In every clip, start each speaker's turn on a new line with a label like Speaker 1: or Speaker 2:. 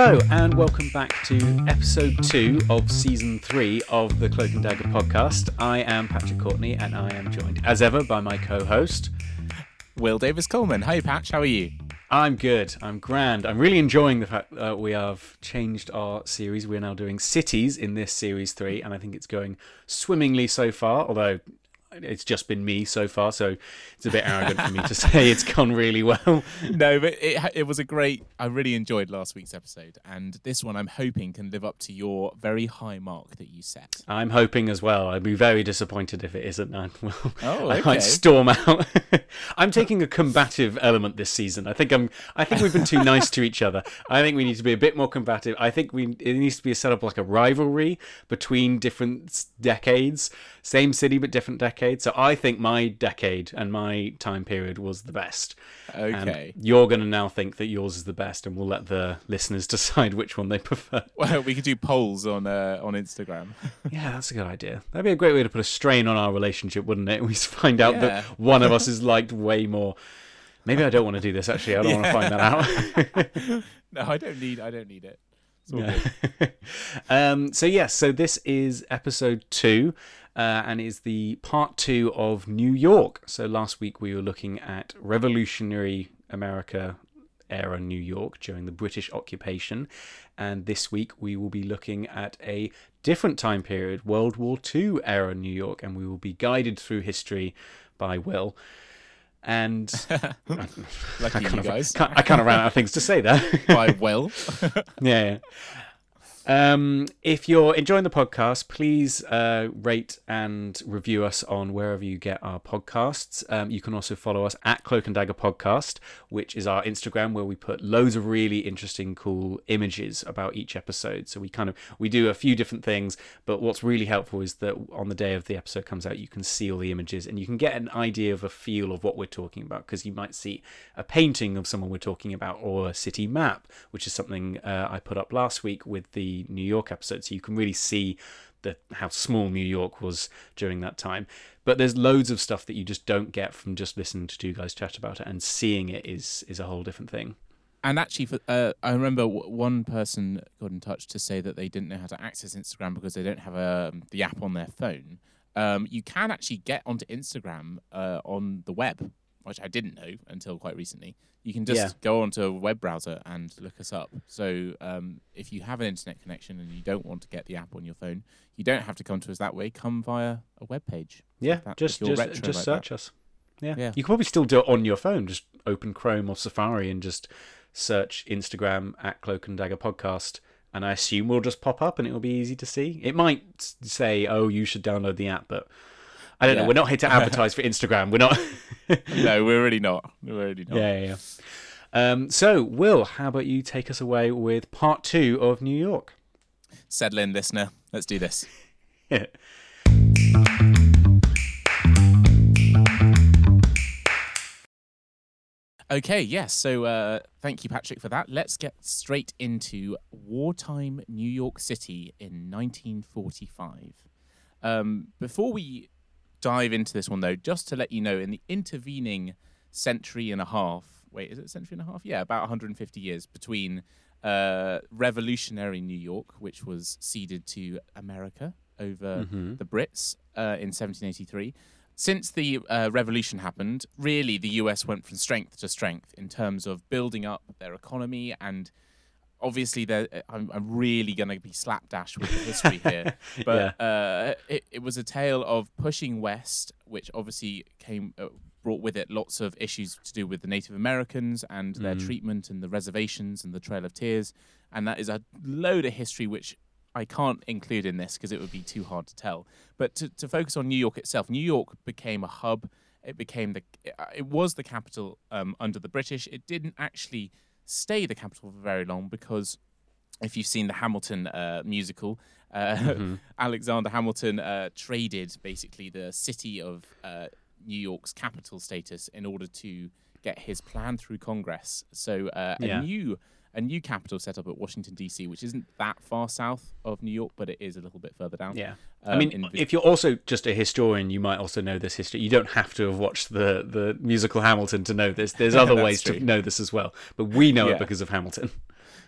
Speaker 1: Hello, and welcome back to episode two of season three of the Cloak and Dagger podcast. I am Patrick Courtney, and I am joined, as ever, by my co host,
Speaker 2: Will Davis Coleman. Hey, Patch, how are you?
Speaker 1: I'm good. I'm grand. I'm really enjoying the fact that we have changed our series. We're now doing cities in this series three, and I think it's going swimmingly so far. Although it's just been me so far, so it's a bit arrogant for me to say it's gone really well.
Speaker 2: No, but it it was a great. I really enjoyed last week's episode, and this one I'm hoping can live up to your very high mark that you set.
Speaker 1: I'm hoping as well. I'd be very disappointed if it isn't. I, well,
Speaker 2: Oh,
Speaker 1: I
Speaker 2: okay.
Speaker 1: might storm out. I'm taking a combative element this season. I think I'm. I think we've been too nice to each other. I think we need to be a bit more combative. I think we it needs to be set up like a rivalry between different decades, same city but different decades. So I think my decade and my time period was the best.
Speaker 2: Okay.
Speaker 1: you're going to now think that yours is the best, and we'll let the listeners decide which one they prefer.
Speaker 2: Well, we could do polls on uh, on Instagram.
Speaker 1: Yeah, that's a good idea. That'd be a great way to put a strain on our relationship, wouldn't it? We find out
Speaker 2: Yeah.
Speaker 1: that one of us is liked way more. Maybe I don't want to do this. Actually, I don't want to find that out.
Speaker 2: no, I don't need. I don't need it.
Speaker 1: Yeah. um, so yes, so this is episode two, uh, and is the part two of New York. So last week we were looking at revolutionary America era New York during the British occupation, and this week we will be looking at a different time period, World War II era New York, and we will be guided through history by Will. And I
Speaker 2: you
Speaker 1: kind, of,
Speaker 2: guys.
Speaker 1: I kind of ran out of things to say there.
Speaker 2: By Will.
Speaker 1: yeah. yeah. Um, if you're enjoying the podcast, please uh, rate and review us on wherever you get our podcasts. Um, you can also follow us at Cloak and Dagger Podcast, which is our Instagram where we put loads of really interesting, cool images about each episode. So we kind of we do a few different things, but what's really helpful is that on the day of the episode comes out, you can see all the images and you can get an idea of a feel of what we're talking about because you might see a painting of someone we're talking about or a city map, which is something uh, I put up last week with the New York episode. So you can really see the how small New York was during that time. But there's loads of stuff that you just don't get from just listening to two guys chat about it, and seeing it is is a whole different thing.
Speaker 2: And actually, for, uh, I remember w- one person got in touch to say that they didn't know how to access Instagram because they don't have um, the app on their phone. Um, you can actually get onto Instagram uh, on the web, which I didn't know until quite recently. You can just
Speaker 1: Yeah.
Speaker 2: go onto a web browser and look us up. So um, if you have an internet connection and you don't want to get the app on your phone, you don't have to come to us that way. Come via a web page.
Speaker 1: Yeah,
Speaker 2: that-
Speaker 1: just just just
Speaker 2: like
Speaker 1: search
Speaker 2: that.
Speaker 1: us. Yeah.
Speaker 2: Yeah.
Speaker 1: you can probably still do it on your phone. Just open Chrome or Safari and just search Instagram at Cloak and Dagger Podcast, and I assume we'll just pop up and it will be easy to see. It might say, "Oh, you should download the app," but I don't know. We're not here to advertise for Instagram. We're not.
Speaker 2: no, we're really not. We're really not.
Speaker 1: yeah, yeah. yeah. Um, so, Will, how about you take us away with part two of New York?
Speaker 2: Settle in, listener. Let's do this.
Speaker 1: Yeah.
Speaker 2: Okay, yes. So uh, thank you, Patrick, for that. Let's get straight into wartime New York City in 1945. Um, before we dive into this one, though, just to let you know, in the intervening century and a half, wait, is it a century and a half? Yeah, about 150 years between uh, revolutionary New York, which was ceded to America over the Brits uh, in 1783. Since the uh, revolution happened, really the US went from strength to strength in terms of building up their economy and obviously they're- I'm, I'm really going to be slapdash with the history here but uh, it, it was a tale of pushing west which obviously came uh, brought with it lots of issues to do with the native americans and their treatment and the reservations and the trail of tears and that is a load of history which I can't include in this because it would be too hard to tell. But to, to focus on New York itself, New York became a hub. It became the it was the capital um, under the British. It didn't actually stay the capital for very long because if you've seen the Hamilton uh, musical, uh, Alexander Hamilton uh, traded basically the city of uh, New York's capital status in order to get his plan through Congress. So uh,
Speaker 1: Yeah.
Speaker 2: a new a new capital set up at Washington D.C., which isn't that far south of New York, but it is a little bit further down.
Speaker 1: Yeah. I
Speaker 2: Um,
Speaker 1: mean,
Speaker 2: in
Speaker 1: if you're also just a historian, you might also know this history. You don't have to have watched the, the musical Hamilton to know this. There's other ways
Speaker 2: true.
Speaker 1: to know this as well. But we know
Speaker 2: Yeah.
Speaker 1: it because of Hamilton.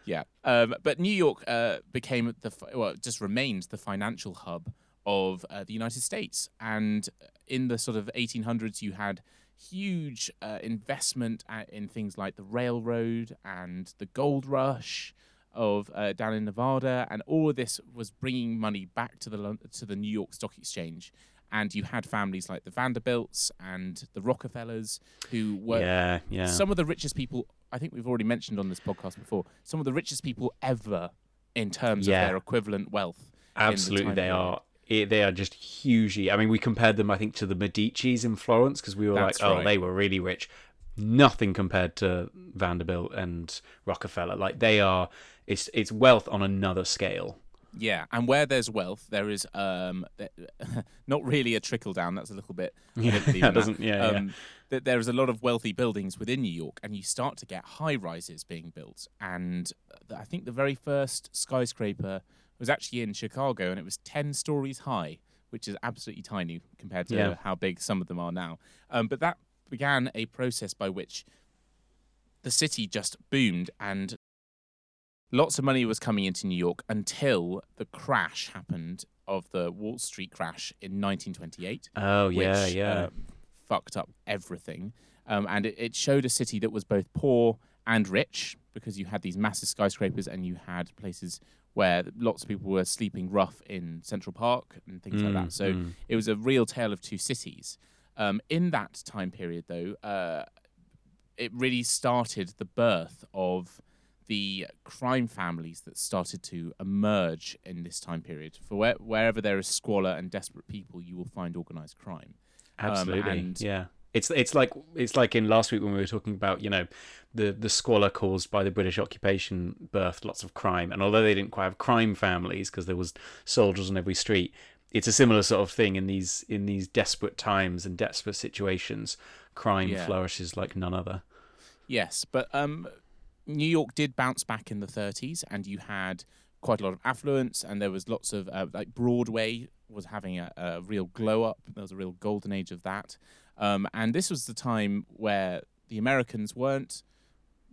Speaker 2: yeah. Um, but New York uh, became the well, just remained the financial hub of uh, the United States, and in the sort of 1800s, you had huge uh, investment in things like the railroad and the gold rush of uh, down in Nevada, and all of this was bringing money back to the to the New York Stock Exchange. And you had families like the Vanderbilts and the Rockefellers, who were
Speaker 1: yeah, yeah.
Speaker 2: some of the richest people. I think we've already mentioned on this podcast before. Some of the richest people ever in terms
Speaker 1: Yeah.
Speaker 2: of their equivalent wealth.
Speaker 1: Absolutely,
Speaker 2: time
Speaker 1: they are. It, they are just hugely. I mean, we compared them, I think, to the Medici's in Florence because we were
Speaker 2: That's
Speaker 1: like, oh,
Speaker 2: right.
Speaker 1: they were really rich. Nothing compared to Vanderbilt and Rockefeller. Like they are. It's it's wealth on another scale.
Speaker 2: Yeah, and where there's wealth, there is um, not really a trickle down. That's a little bit.
Speaker 1: Yeah, that doesn't- yeah, yeah.
Speaker 2: um, That there is a lot of wealthy buildings within New York, and you start to get high rises being built. And uh, I think the very first skyscraper was actually in Chicago, and it was ten stories high, which is absolutely tiny compared to
Speaker 1: Yeah.
Speaker 2: how big some of them are now. Um, but that began a process by which the city just boomed and lots of money was coming into New York until the crash happened of the Wall Street crash in 1928.
Speaker 1: Oh yeah,
Speaker 2: which,
Speaker 1: yeah.
Speaker 2: um, fucked up everything. Um, and it, it showed a city that was both poor and rich because you had these massive skyscrapers and you had places where lots of people were sleeping rough in Central Park and things like
Speaker 1: Mm,
Speaker 2: that. So
Speaker 1: mm.
Speaker 2: it was a real tale of two cities. Um, in that time period, though, uh, it really started the birth of the crime families that started to emerge in this time period. For where, wherever there is squalor and desperate people, you will find organized crime. Um,
Speaker 1: Absolutely,
Speaker 2: and-
Speaker 1: yeah. It's it's like it's like in last week when we were talking about you know the the squalor caused by the British occupation birthed lots of crime, and although they didn't quite have crime families because there was soldiers on every street, it's a similar sort of thing in these in these desperate times and desperate situations. Crime
Speaker 2: Yeah.
Speaker 1: flourishes like none other.
Speaker 2: Yes, but um, New York did bounce back in the 30s, and you had quite a lot of affluence, and there was lots of uh, like Broadway was having a, a real glow up. There was a real golden age of that, um, and this was the time where the Americans weren't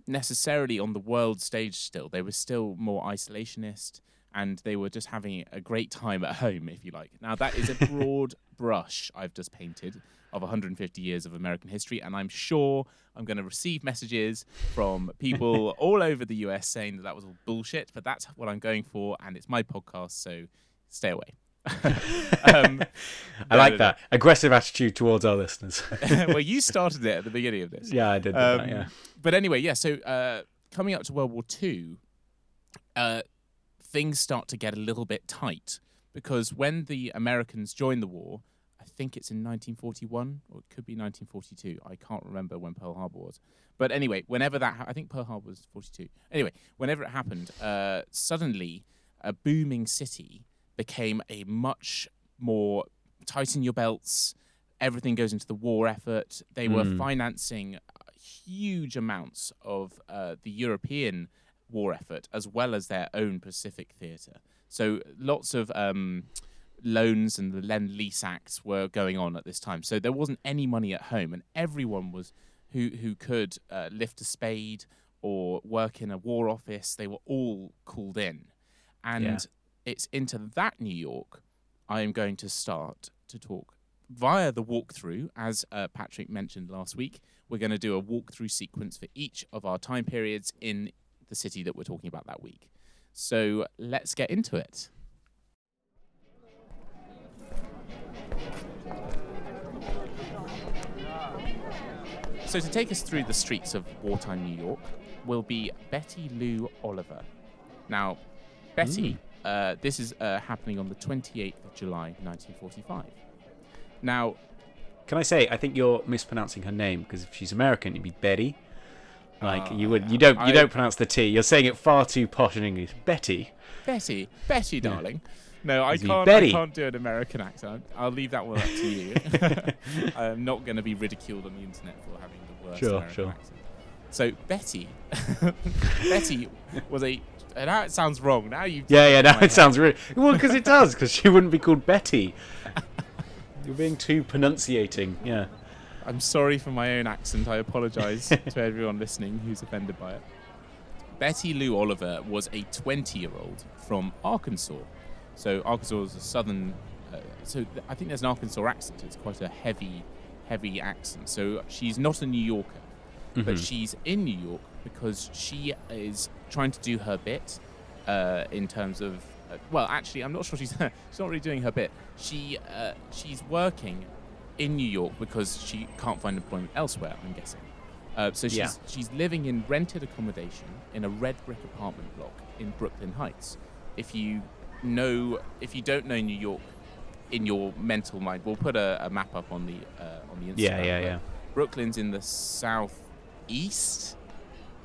Speaker 2: necessarily on the world stage. Still, they were still more isolationist. And they were just having a great time at home, if you like. Now, that is a broad brush I've just painted of 150 years of American history, and I'm sure I'm going to receive messages from people all over the US saying that that was all bullshit. But that's what I'm going for, and it's my podcast, so stay away. um,
Speaker 1: I
Speaker 2: no,
Speaker 1: like
Speaker 2: no, no.
Speaker 1: that aggressive attitude towards our listeners.
Speaker 2: well, you started it at the beginning of this.
Speaker 1: yeah, I did.
Speaker 2: Um,
Speaker 1: that, yeah.
Speaker 2: But anyway, yeah. So uh, coming up to World War Two, uh, things start to get a little bit tight because when the Americans join the war, I think it's in 1941 or it could be 1942. I can't remember when Pearl Harbor was. But anyway, whenever that, ha- I think Pearl Harbor was 42. Anyway, whenever it happened, uh, suddenly a booming city became a much more tighten your belts. Everything goes into the war effort. They were
Speaker 1: Mm.
Speaker 2: financing huge amounts of uh, the European war effort as well as their own Pacific theatre. So lots of um, loans and the Lend Lease Acts were going on at this time. So there wasn't any money at home, and everyone was who who could uh, lift a spade or work in a war office. They were all called in, and
Speaker 1: Yeah.
Speaker 2: It's into that New York I am going to start to talk via the walkthrough, as uh, Patrick mentioned last week. We're going to do a walkthrough sequence for each of our time periods in the city that we're talking about that week. So let's get into it. So, to take us through the streets of wartime New York will be Betty Lou Oliver. Now, Betty, uh, this is uh, happening on the 28th of July, 1945. Now,
Speaker 1: Can I say I think you're mispronouncing her name because if she's American, it'd be Betty. Like
Speaker 2: Oh,
Speaker 1: you would,
Speaker 2: yeah.
Speaker 1: you don't, you
Speaker 2: I-
Speaker 1: don't pronounce the T. You're saying it far too posh in English. Betty.
Speaker 2: Betty, Betty, darling. No, I can't.
Speaker 1: Betty?
Speaker 2: I can't do an American accent. I'll leave that one up to you. I'm not going to be ridiculed on the internet for having the worst
Speaker 1: Sure,
Speaker 2: American
Speaker 1: sure.
Speaker 2: accent. So Betty, Betty was a. and Now it sounds wrong. Now you.
Speaker 1: Yeah, yeah. Now
Speaker 2: head.
Speaker 1: it sounds really well because it does. Because she wouldn't be called Betty. You're being too pronunciating. Yeah.
Speaker 2: I'm sorry for my own accent. I apologise to everyone listening who's offended by it. Betty Lou Oliver was a 20 year old from Arkansas. So, Arkansas is a southern. Uh, so, th- I think there's an Arkansas accent. It's quite a heavy, heavy accent. So, she's not a New Yorker, but she's in New York because she is trying to do her bit uh, in terms of. Uh, well, actually, I'm not sure she's she's not really doing her bit. She uh, she's working in New York because she can't find employment elsewhere. I'm guessing. Uh, so she's
Speaker 1: Yeah.
Speaker 2: she's living in rented accommodation in a red brick apartment block in Brooklyn Heights. If you know, if you don't know New York, in your mental mind, we'll put a, a map up on the uh, on the Instagram.
Speaker 1: Yeah, yeah, yeah.
Speaker 2: Brooklyn's in the southeast.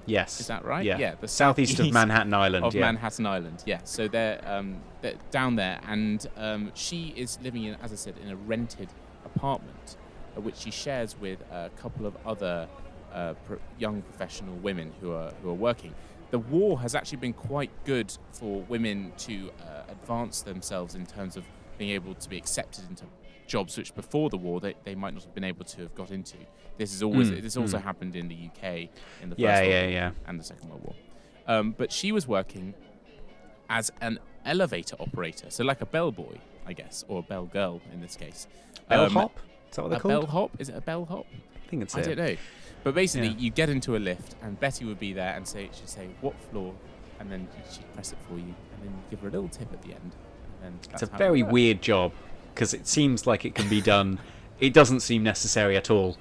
Speaker 1: Yes.
Speaker 2: Is that right?
Speaker 1: Yeah.
Speaker 2: Yeah, the
Speaker 1: southeast of Manhattan Island.
Speaker 2: of
Speaker 1: yeah.
Speaker 2: Manhattan Island. Yeah, so they're, um, they're down there, and um, she is living in, as I said, in a rented apartment, uh, which she shares with a couple of other uh, pro- young professional women who are who are working. The war has actually been quite good for women to uh, advance themselves in terms of being able to be accepted into jobs which before the war they, they might not have been able to have got into. This is always
Speaker 1: Mm,
Speaker 2: this also
Speaker 1: mm.
Speaker 2: happened in the UK in the First
Speaker 1: Yeah,
Speaker 2: World
Speaker 1: yeah,
Speaker 2: War
Speaker 1: yeah.
Speaker 2: and the Second World War. Um, but she was working as an elevator operator, so like a bellboy, I guess, or a bell girl in this case. Um,
Speaker 1: Bellhop? Is that what they're
Speaker 2: a
Speaker 1: called?
Speaker 2: bellhop? Is it a bellhop?
Speaker 1: I think it's
Speaker 2: I
Speaker 1: it.
Speaker 2: don't know. But basically,
Speaker 1: Yeah.
Speaker 2: you get into a lift, and Betty would be there and say, she'd say, "What floor?" And then she'd press it for you, and then give her a little tip at the end.
Speaker 1: It's a very weird job because it seems like it can be done. it doesn't seem necessary at all.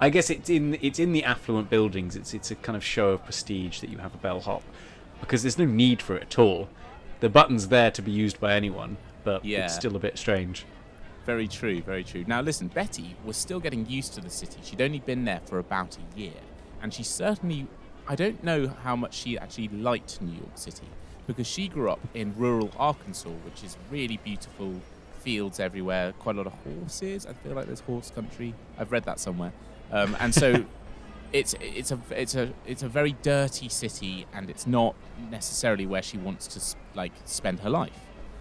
Speaker 1: I guess it's in it's in the affluent buildings. It's it's a kind of show of prestige that you have a bellhop because there's no need for it at all. The button's there to be used by anyone, but
Speaker 2: Yeah.
Speaker 1: it's still a bit strange.
Speaker 2: Very true, very true. Now, listen, Betty was still getting used to the city. She'd only been there for about a year, and she certainly, I don't know how much she actually liked New York City because she grew up in rural Arkansas, which is really beautiful, fields everywhere, quite a lot of horses. I feel like there's horse country. I've read that somewhere, um, and so. It's it's a it's a it's a very dirty city, and it's not necessarily where she wants to s- like spend her life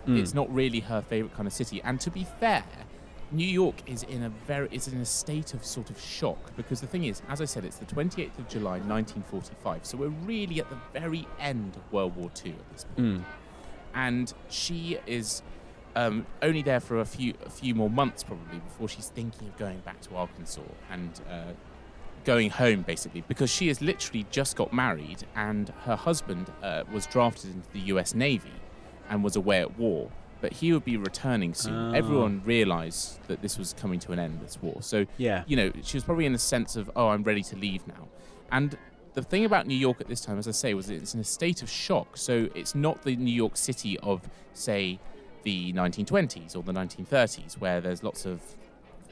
Speaker 1: Mm.
Speaker 2: it's not really her favorite kind of city. And to be fair, New York is in a very is in a state of sort of shock because the thing is, as I said, it's the 28th of July 1945, so we're really at the very end of World War II at this point.
Speaker 1: Mm.
Speaker 2: And she is um, only there for a few a few more months probably before she's thinking of going back to Arkansas and. Uh, Going home basically because she has literally just got married and her husband uh, was drafted into the U.S. Navy and was away at war, but he would be returning soon.
Speaker 1: Oh.
Speaker 2: Everyone realised that this was coming to an end, this war. So,
Speaker 1: Yeah.
Speaker 2: you know, she was probably in a sense of, oh, I'm ready to leave now. And the thing about New York at this time, as I say, was it's in a state of shock. So it's not the New York City of, say, the 1920s or the 1930s, where there's lots of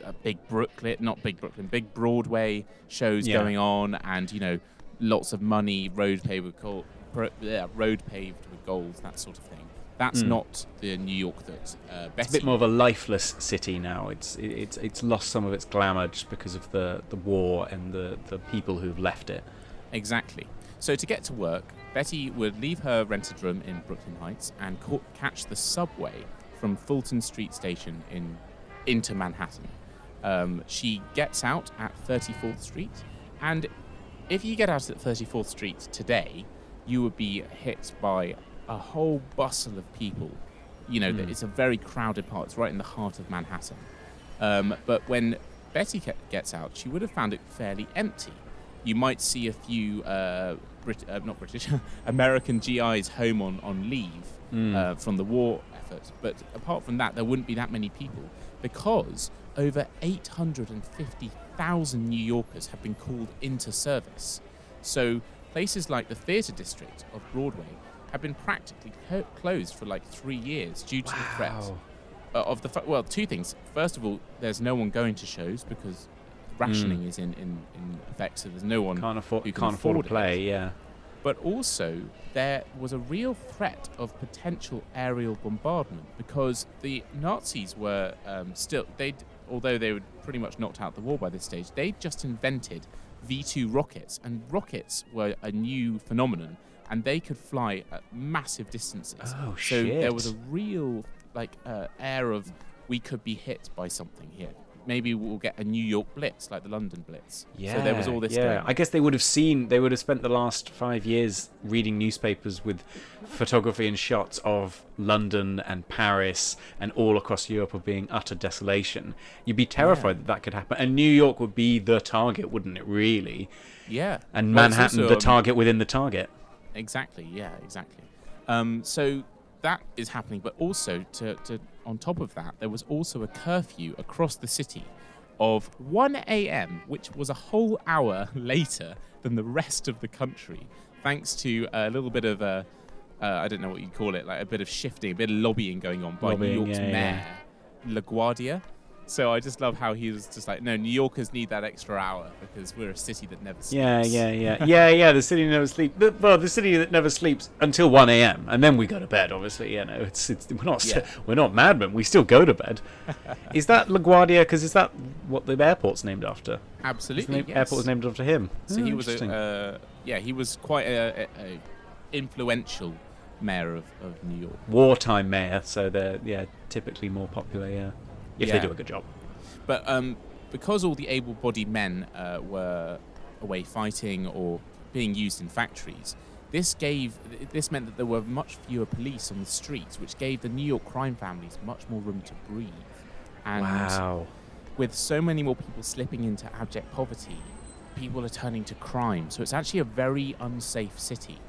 Speaker 2: uh, big Brooklyn, not big Brooklyn, big Broadway shows
Speaker 1: Yeah.
Speaker 2: going on, and you know, lots of money, road paved with gold, yeah, road paved with gold, that sort of thing. That's
Speaker 1: Mm.
Speaker 2: not the New York that uh.
Speaker 1: It's a bit more of a lifeless city now. It's it, it's it's lost some of its glamour just because of the, the war and the, the people who've left it.
Speaker 2: Exactly. So to get to work, Betty would leave her rented room in Brooklyn Heights and ca- catch the subway from Fulton Street Station in into Manhattan. Um, she gets out at 34th Street, and if you get out at 34th Street today, you would be hit by a whole bustle of people. You know,
Speaker 1: Mm.
Speaker 2: it's a very crowded part. It's right in the heart of Manhattan. Um, but when Betty ke- gets out, she would have found it fairly empty. You might see a few uh, Brit- uh, not British, American GIs home on on leave
Speaker 1: Mm.
Speaker 2: uh, from the war effort. But apart from that, there wouldn't be that many people because over 850,000 New Yorkers have been called into service. So places like the theatre district of Broadway have been practically co- closed for like three years due to the threat uh, of the well, two things. First of all, there's no one going to shows because rationing is in, in, in effect, so there's no one.
Speaker 1: Can't afford
Speaker 2: who can
Speaker 1: can't afford,
Speaker 2: afford
Speaker 1: to
Speaker 2: it.
Speaker 1: play. Yeah.
Speaker 2: But also, there was a real threat of potential aerial bombardment because the Nazis were um, still they, although they were pretty much knocked out the war by this stage, they just invented V2 rockets, and rockets were a new phenomenon, and they could fly at massive distances.
Speaker 1: Oh
Speaker 2: So there was a real like uh, air of we could be hit by something here. Maybe we'll get a New York Blitz like the London Blitz. Yeah. so there was all this.
Speaker 1: Yeah,
Speaker 2: going.
Speaker 1: I guess they would have seen. They would have spent the last five years reading newspapers with photography and shots of London and Paris and all across Europe of being utter desolation. You'd be terrified that that could happen, and New York would be the target, wouldn't it? Really,
Speaker 2: yeah,
Speaker 1: and
Speaker 2: Well,
Speaker 1: Manhattan
Speaker 2: also,
Speaker 1: the
Speaker 2: um,
Speaker 1: target within the target.
Speaker 2: Exactly. Yeah. Exactly. Um, so that is happening, but also to, to on top of that, there was also a curfew across the city of 1 a.m., which was a whole hour later than the rest of the country, thanks to a little bit of a uh, I don't know what you call it, like a bit of shifting, a bit of lobbying going on by
Speaker 1: Lobbying,
Speaker 2: New York's
Speaker 1: yeah, yeah.
Speaker 2: mayor, LaGuardia. So I just love how he was just like, no, New Yorkers need that extra hour because we're a city that never sleeps.
Speaker 1: Yeah, yeah, yeah, yeah, yeah. The city never sleeps. Well, the city that never sleeps until one a.m. and then we go to bed. Obviously, you know, it's, it's we're not
Speaker 2: Yeah.
Speaker 1: we're not madmen. We still go to bed. is that LaGuardia? Because is that what the airport's named after?
Speaker 2: Absolutely.
Speaker 1: the
Speaker 2: yes.
Speaker 1: airport was named after him.
Speaker 2: So
Speaker 1: Oh,
Speaker 2: he was a, uh, yeah, he was quite a, a, a influential mayor of, of New York.
Speaker 1: wartime mayor, so they're yeah typically more popular. Yeah, if they do a good job.
Speaker 2: But um, because all the able-bodied men uh, were away fighting or being used in factories, this gave this meant that there were much fewer police on the streets, which gave the New York crime families much more room to breathe. And
Speaker 1: wow.
Speaker 2: with so many more people slipping into abject poverty, people are turning to crime. So it's actually a very unsafe city.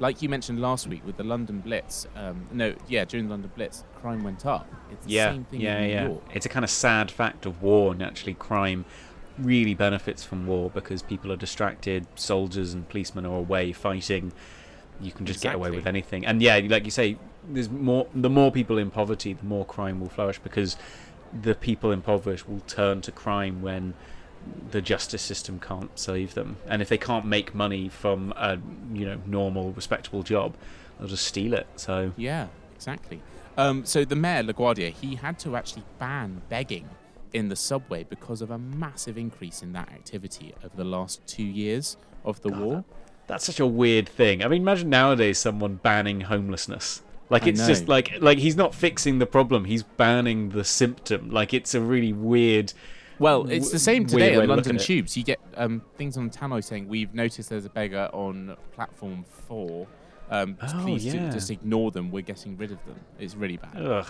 Speaker 2: Like you mentioned last week with the London Blitz. Um, no, yeah, during the London Blitz, crime went up. It's the
Speaker 1: Yeah,
Speaker 2: same thing
Speaker 1: yeah,
Speaker 2: in New
Speaker 1: yeah.
Speaker 2: York.
Speaker 1: It's a kind of sad fact of war, and actually, crime really benefits from war because people are distracted. Soldiers and policemen are away fighting. You can just get away with anything. And yeah, like you say, there's more. The more people in poverty, the more crime will flourish because the people impoverished will turn to crime when the justice system can't save them. And if they can't make money from a you know normal, respectable job, they'll just steal it. So
Speaker 2: Yeah, exactly. Um, so the mayor, LaGuardia, he had to actually ban begging in the subway because of a massive increase in that activity over the last two years of the
Speaker 1: God,
Speaker 2: war.
Speaker 1: That's such a weird thing. I mean, imagine nowadays someone banning homelessness. Like it's just like like he's not fixing the problem. He's banning the symptom. Like it's a really weird.
Speaker 2: Well, it's the same today on London tubes. You get um, things on the tannoy saying, "We've noticed there's a beggar on platform four. Um,
Speaker 1: Oh,
Speaker 2: please
Speaker 1: yeah.
Speaker 2: just ignore them. We're getting rid of them." It's really bad.
Speaker 1: Ugh.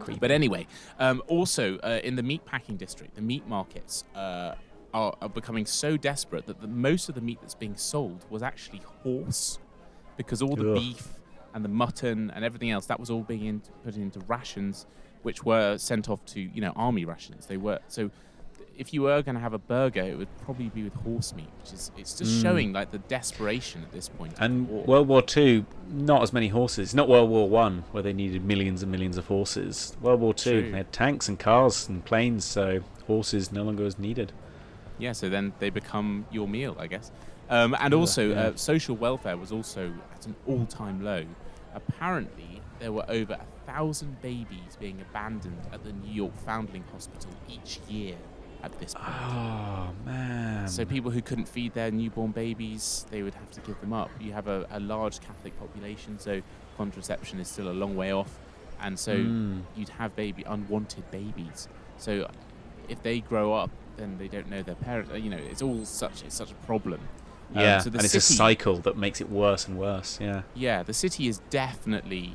Speaker 1: Creepy.
Speaker 2: But anyway, um, also uh, in the meat packing district, the meat markets uh, are, are becoming so desperate that the, most of the meat that's being sold was actually horse, because all the
Speaker 1: Ugh.
Speaker 2: beef and the mutton and everything else that was all being in, put into rations, which were sent off to you know army rations. They were so. If you were going to have a burger, it would probably be with horse meat, which is it's just
Speaker 1: Mm.
Speaker 2: showing like the desperation at this point.
Speaker 1: and. World War Two, not as many horses. Not World War One, where they needed millions and millions of horses. World War Two, they had tanks and cars and planes, so horses no longer was needed.
Speaker 2: Yeah, so then they become your meal, I guess. Um, and also, uh, social welfare was also at an all-time low. Apparently, there were over a thousand babies being abandoned at the New York Foundling Hospital each year at this point.
Speaker 1: Oh man.
Speaker 2: So people who couldn't feed their newborn babies, they would have to give them up. You have a, a large Catholic population, so contraception is still a long way off, and so
Speaker 1: Mm.
Speaker 2: you'd have baby unwanted babies. So if they grow up, then they don't know their parents. You know, it's all such it's such a problem. Um,
Speaker 1: yeah,
Speaker 2: so
Speaker 1: and it's a cycle that makes it worse and worse. Yeah.
Speaker 2: Yeah, the city is definitely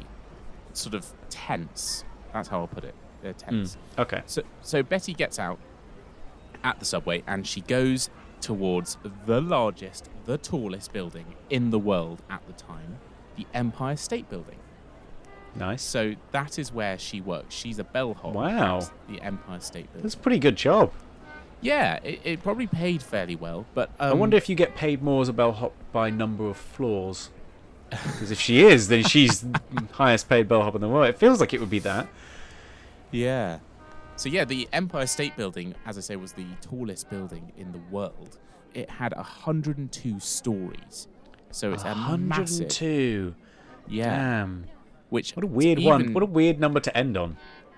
Speaker 2: sort of tense. That's how I'll put it. They're tense.
Speaker 1: Okay.
Speaker 2: So, so Betty gets out at the subway and she goes towards the largest, the tallest building in the world at the time, the Empire State Building.
Speaker 1: Nice.
Speaker 2: So that is where she works. She's a bellhop
Speaker 1: Wow.
Speaker 2: the Empire State Building.
Speaker 1: That's a pretty good job.
Speaker 2: Yeah, it, it probably paid fairly well, but um,
Speaker 1: I wonder if you get paid more as a bellhop by number of floors. Because if she is, then she's highest paid bellhop in the world. It feels like it would be that.
Speaker 2: Yeah. So yeah, the Empire State Building, as I say, was the tallest building in the world. It had 102 stories. So it's a massive.
Speaker 1: 102.
Speaker 2: Yeah.
Speaker 1: Damn.
Speaker 2: Which
Speaker 1: What a weird one. What a weird number to end on.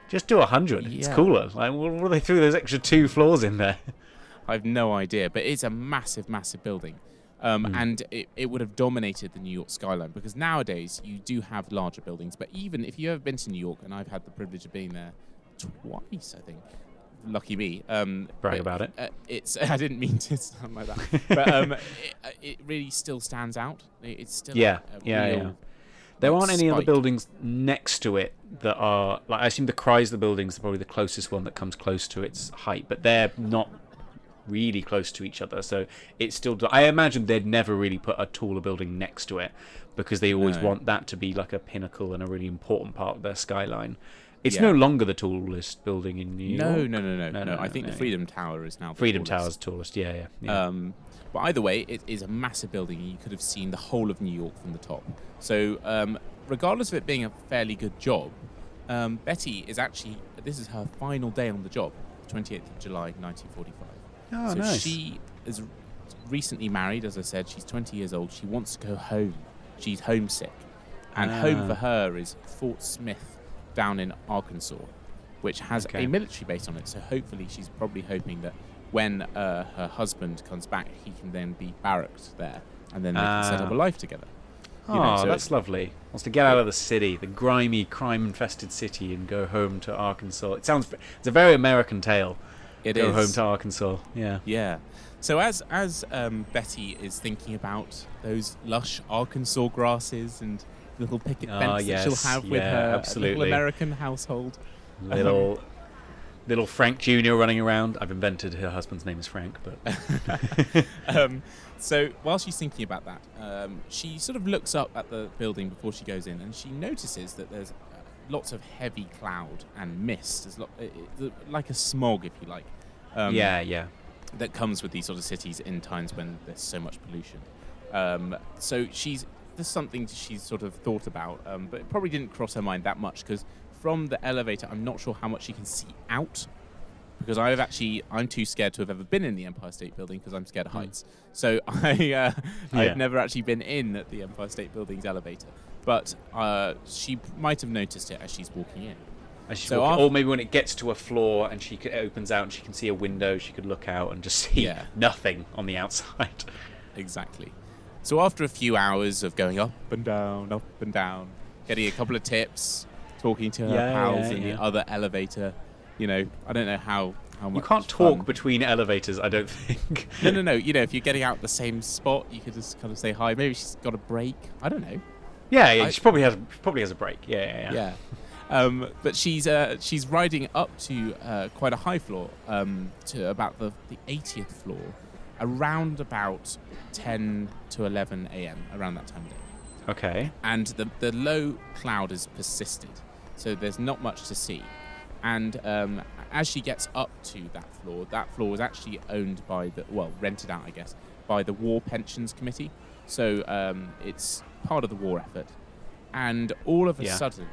Speaker 1: Just do 100. It's cooler. Like, what, they threw those extra two floors in there?
Speaker 2: I've no idea, but it's a massive, massive building. Um,
Speaker 1: Hmm.
Speaker 2: And it, it would have dominated the New York skyline because nowadays you do have larger buildings. But even if you've ever been to New York, and I've had the privilege of being there twice, I think, lucky me. Um,
Speaker 1: Brag about it.
Speaker 2: Uh, it's. I didn't mean to sound like that, but um, it, it really still stands out. It- It's still
Speaker 1: Yeah,
Speaker 2: a, a
Speaker 1: yeah,
Speaker 2: real,
Speaker 1: yeah. There
Speaker 2: like,
Speaker 1: aren't any other buildings next to it that are like I assume the Chrysler buildings are probably the closest one that comes close to its height, but they're not really close to each other. So it's still. I imagine they'd never really put a taller building next to it because they always
Speaker 2: No.
Speaker 1: want that to be like a pinnacle and a really important part of their skyline. It's
Speaker 2: Yeah.
Speaker 1: no longer the tallest building in New York.
Speaker 2: No, no, no, no,
Speaker 1: No,
Speaker 2: no. I think
Speaker 1: no.
Speaker 2: the Freedom Tower is now the
Speaker 1: Freedom
Speaker 2: tallest.
Speaker 1: Tower's tallest. Yeah, yeah. yeah.
Speaker 2: Um, but either way, it is a massive building. You could have seen the whole of New York from the top. So, um, regardless of it being a fairly good job, um, Betty is actually this is her final day on the job, 28th of July, 1945.
Speaker 1: oh,
Speaker 2: so
Speaker 1: nice.
Speaker 2: she is recently married, as I said. She's 20 years old. She wants to go home. She's homesick, and home
Speaker 1: Ah.
Speaker 2: for her is Fort Smith down in Arkansas, which has
Speaker 1: Okay.
Speaker 2: a military base on it. So hopefully, she's probably hoping that when uh, her husband comes back, he can then be barracked there, and then they can set up
Speaker 1: Ah.
Speaker 2: a life together.
Speaker 1: Oh,
Speaker 2: know, so
Speaker 1: that's lovely. Wants to get out of the city, the grimy, crime-infested city, and go home to Arkansas. It sounds. It's a very American tale.
Speaker 2: It
Speaker 1: go
Speaker 2: is.
Speaker 1: home to Arkansas. Yeah.
Speaker 2: Yeah. So as as um, Betty is thinking about those lush Arkansas grasses and little picket
Speaker 1: Ah,
Speaker 2: fence that she'll
Speaker 1: yes,
Speaker 2: have with
Speaker 1: yeah,
Speaker 2: her little. American household.
Speaker 1: Little, little Frank Jr. running around. I've invented her husband's name is Frank, but
Speaker 2: um, so while she's thinking about that, um, she sort of looks up at the building before she goes in, and she notices that there's uh, lots of heavy cloud and mist. There's lot, it, it, like a smog, if you like. Um,
Speaker 1: yeah, yeah.
Speaker 2: that comes with these sort of cities in times when there's so much pollution. Um, so she's there's something she's sort of thought about, um, but it probably didn't cross her mind that much because from the elevator, I'm not sure how much she can see out because I've actually I'm too scared to have ever been in the Empire State Building because I'm scared of
Speaker 1: Hmm.
Speaker 2: heights. So I uh,
Speaker 1: Yeah.
Speaker 2: I've never actually been in the Empire State Building's elevator, but uh, she might have noticed it as she's walking in.
Speaker 1: As she's
Speaker 2: So
Speaker 1: walking-
Speaker 2: af-
Speaker 1: or maybe when it gets to a floor and she it opens out and she can see a window, she could look out and just see
Speaker 2: Yeah.
Speaker 1: nothing on the outside.
Speaker 2: Exactly. So after a few hours of going up and down, up and down, getting a couple of tips, talking to her
Speaker 1: Yeah,
Speaker 2: pals
Speaker 1: yeah,
Speaker 2: in
Speaker 1: yeah.
Speaker 2: the other elevator, you know, I don't know how how
Speaker 1: You can't talk
Speaker 2: fun-
Speaker 1: between elevators, I don't think.
Speaker 2: No, no, no. You know, if you're getting out the same spot, you could just kind of say hi. Maybe she's got a break. I don't know.
Speaker 1: yeah, yeah.
Speaker 2: I-
Speaker 1: she probably has. She probably has a break. Yeah, yeah, yeah.
Speaker 2: Yeah. Um, but she's uh, she's riding up to uh, quite a high floor, um, to about the, the 80th floor, around about 10 to 11 a.m. around that time of day.
Speaker 1: Okay.
Speaker 2: and the, the low cloud has persisted, so there's not much to see. And um, as she gets up to that floor, that floor is actually owned by the well, rented out, I guess, by the War Pensions Committee. So um, it's part of the war effort. And all of a
Speaker 1: Yeah.
Speaker 2: sudden,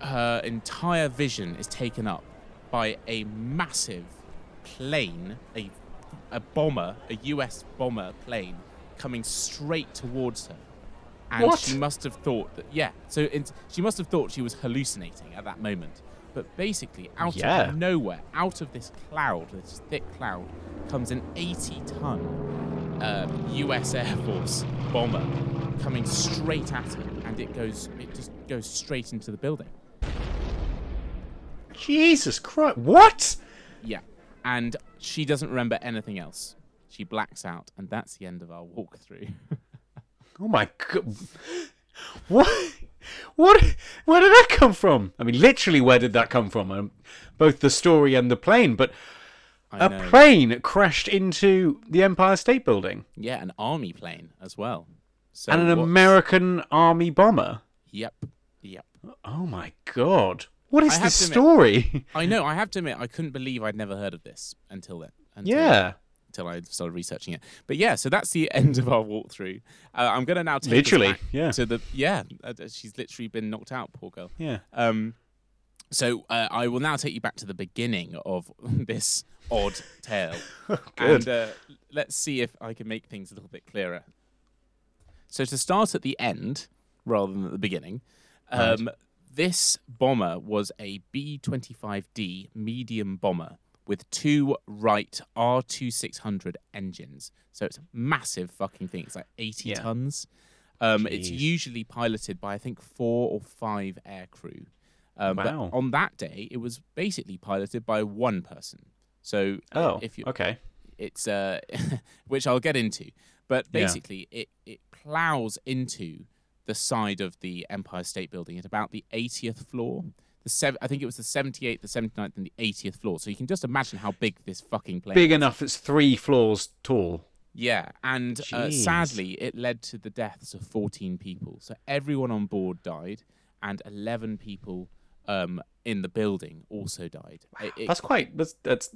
Speaker 2: her entire vision is taken up by a massive plane, a a bomber, a U.S. bomber plane, coming straight towards her. And
Speaker 1: What?
Speaker 2: she must have thought that, yeah. So it, she must have thought she was hallucinating at that moment. But basically, out
Speaker 1: Yeah.
Speaker 2: of nowhere, out of this cloud, this thick cloud, comes an 80-ton uh, U.S. Air Force bomber coming straight at her, and it goes, it just goes straight into the building.
Speaker 1: Jesus Christ! What?
Speaker 2: Yeah. And she doesn't remember anything else. She blacks out, and that's the end of our walkthrough.
Speaker 1: Oh my god! What? What? Where did that come from? I mean, literally, where did that come from? Um, both the story and the plane, but
Speaker 2: I
Speaker 1: a
Speaker 2: know.
Speaker 1: plane crashed into the Empire State Building,
Speaker 2: Yeah, an army plane as well. So
Speaker 1: and an
Speaker 2: what's-
Speaker 1: American army bomber.
Speaker 2: Yep, yep.
Speaker 1: Oh my god! What is this
Speaker 2: to admit-
Speaker 1: story?
Speaker 2: I know. I have to admit, I couldn't believe I'd never heard of this until then. Until,
Speaker 1: yeah,
Speaker 2: Until I started researching it. But yeah, so that's the end of our walkthrough. Uh, I'm gonna now take
Speaker 1: Literally,
Speaker 2: back
Speaker 1: yeah.
Speaker 2: To the yeah, uh, she's literally been knocked out. Poor girl.
Speaker 1: yeah.
Speaker 2: Um, so uh, I will now take you back to the beginning of this odd tale,
Speaker 1: Good.
Speaker 2: and uh, let's see if I can make things a little bit clearer. So to start at the end rather than at the beginning, um, this bomber was a B-25D medium bomber with two Wright R2600 engines. So it's a massive fucking thing. It's like 80
Speaker 1: Yeah.
Speaker 2: tons. Um, it's usually piloted by I think four or five air crew. Um,
Speaker 1: Wow.
Speaker 2: But on that day, it was basically piloted by one person. So uh,
Speaker 1: Oh,
Speaker 2: if you,
Speaker 1: okay.
Speaker 2: it's uh, which I'll get into. But
Speaker 1: Yeah.
Speaker 2: basically, it it plows into the side of the Empire State Building at about the 80th floor. The sev- I think it was the 78th, the 79th, and the 80th floor. So you can just imagine how big this fucking plane.
Speaker 1: Big enough. It's three floors tall.
Speaker 2: Yeah, and uh, sadly, it led to the deaths of 14 people. So everyone on board died, and 11 people um, in the building also died. It- it-
Speaker 1: That's quite. That's that's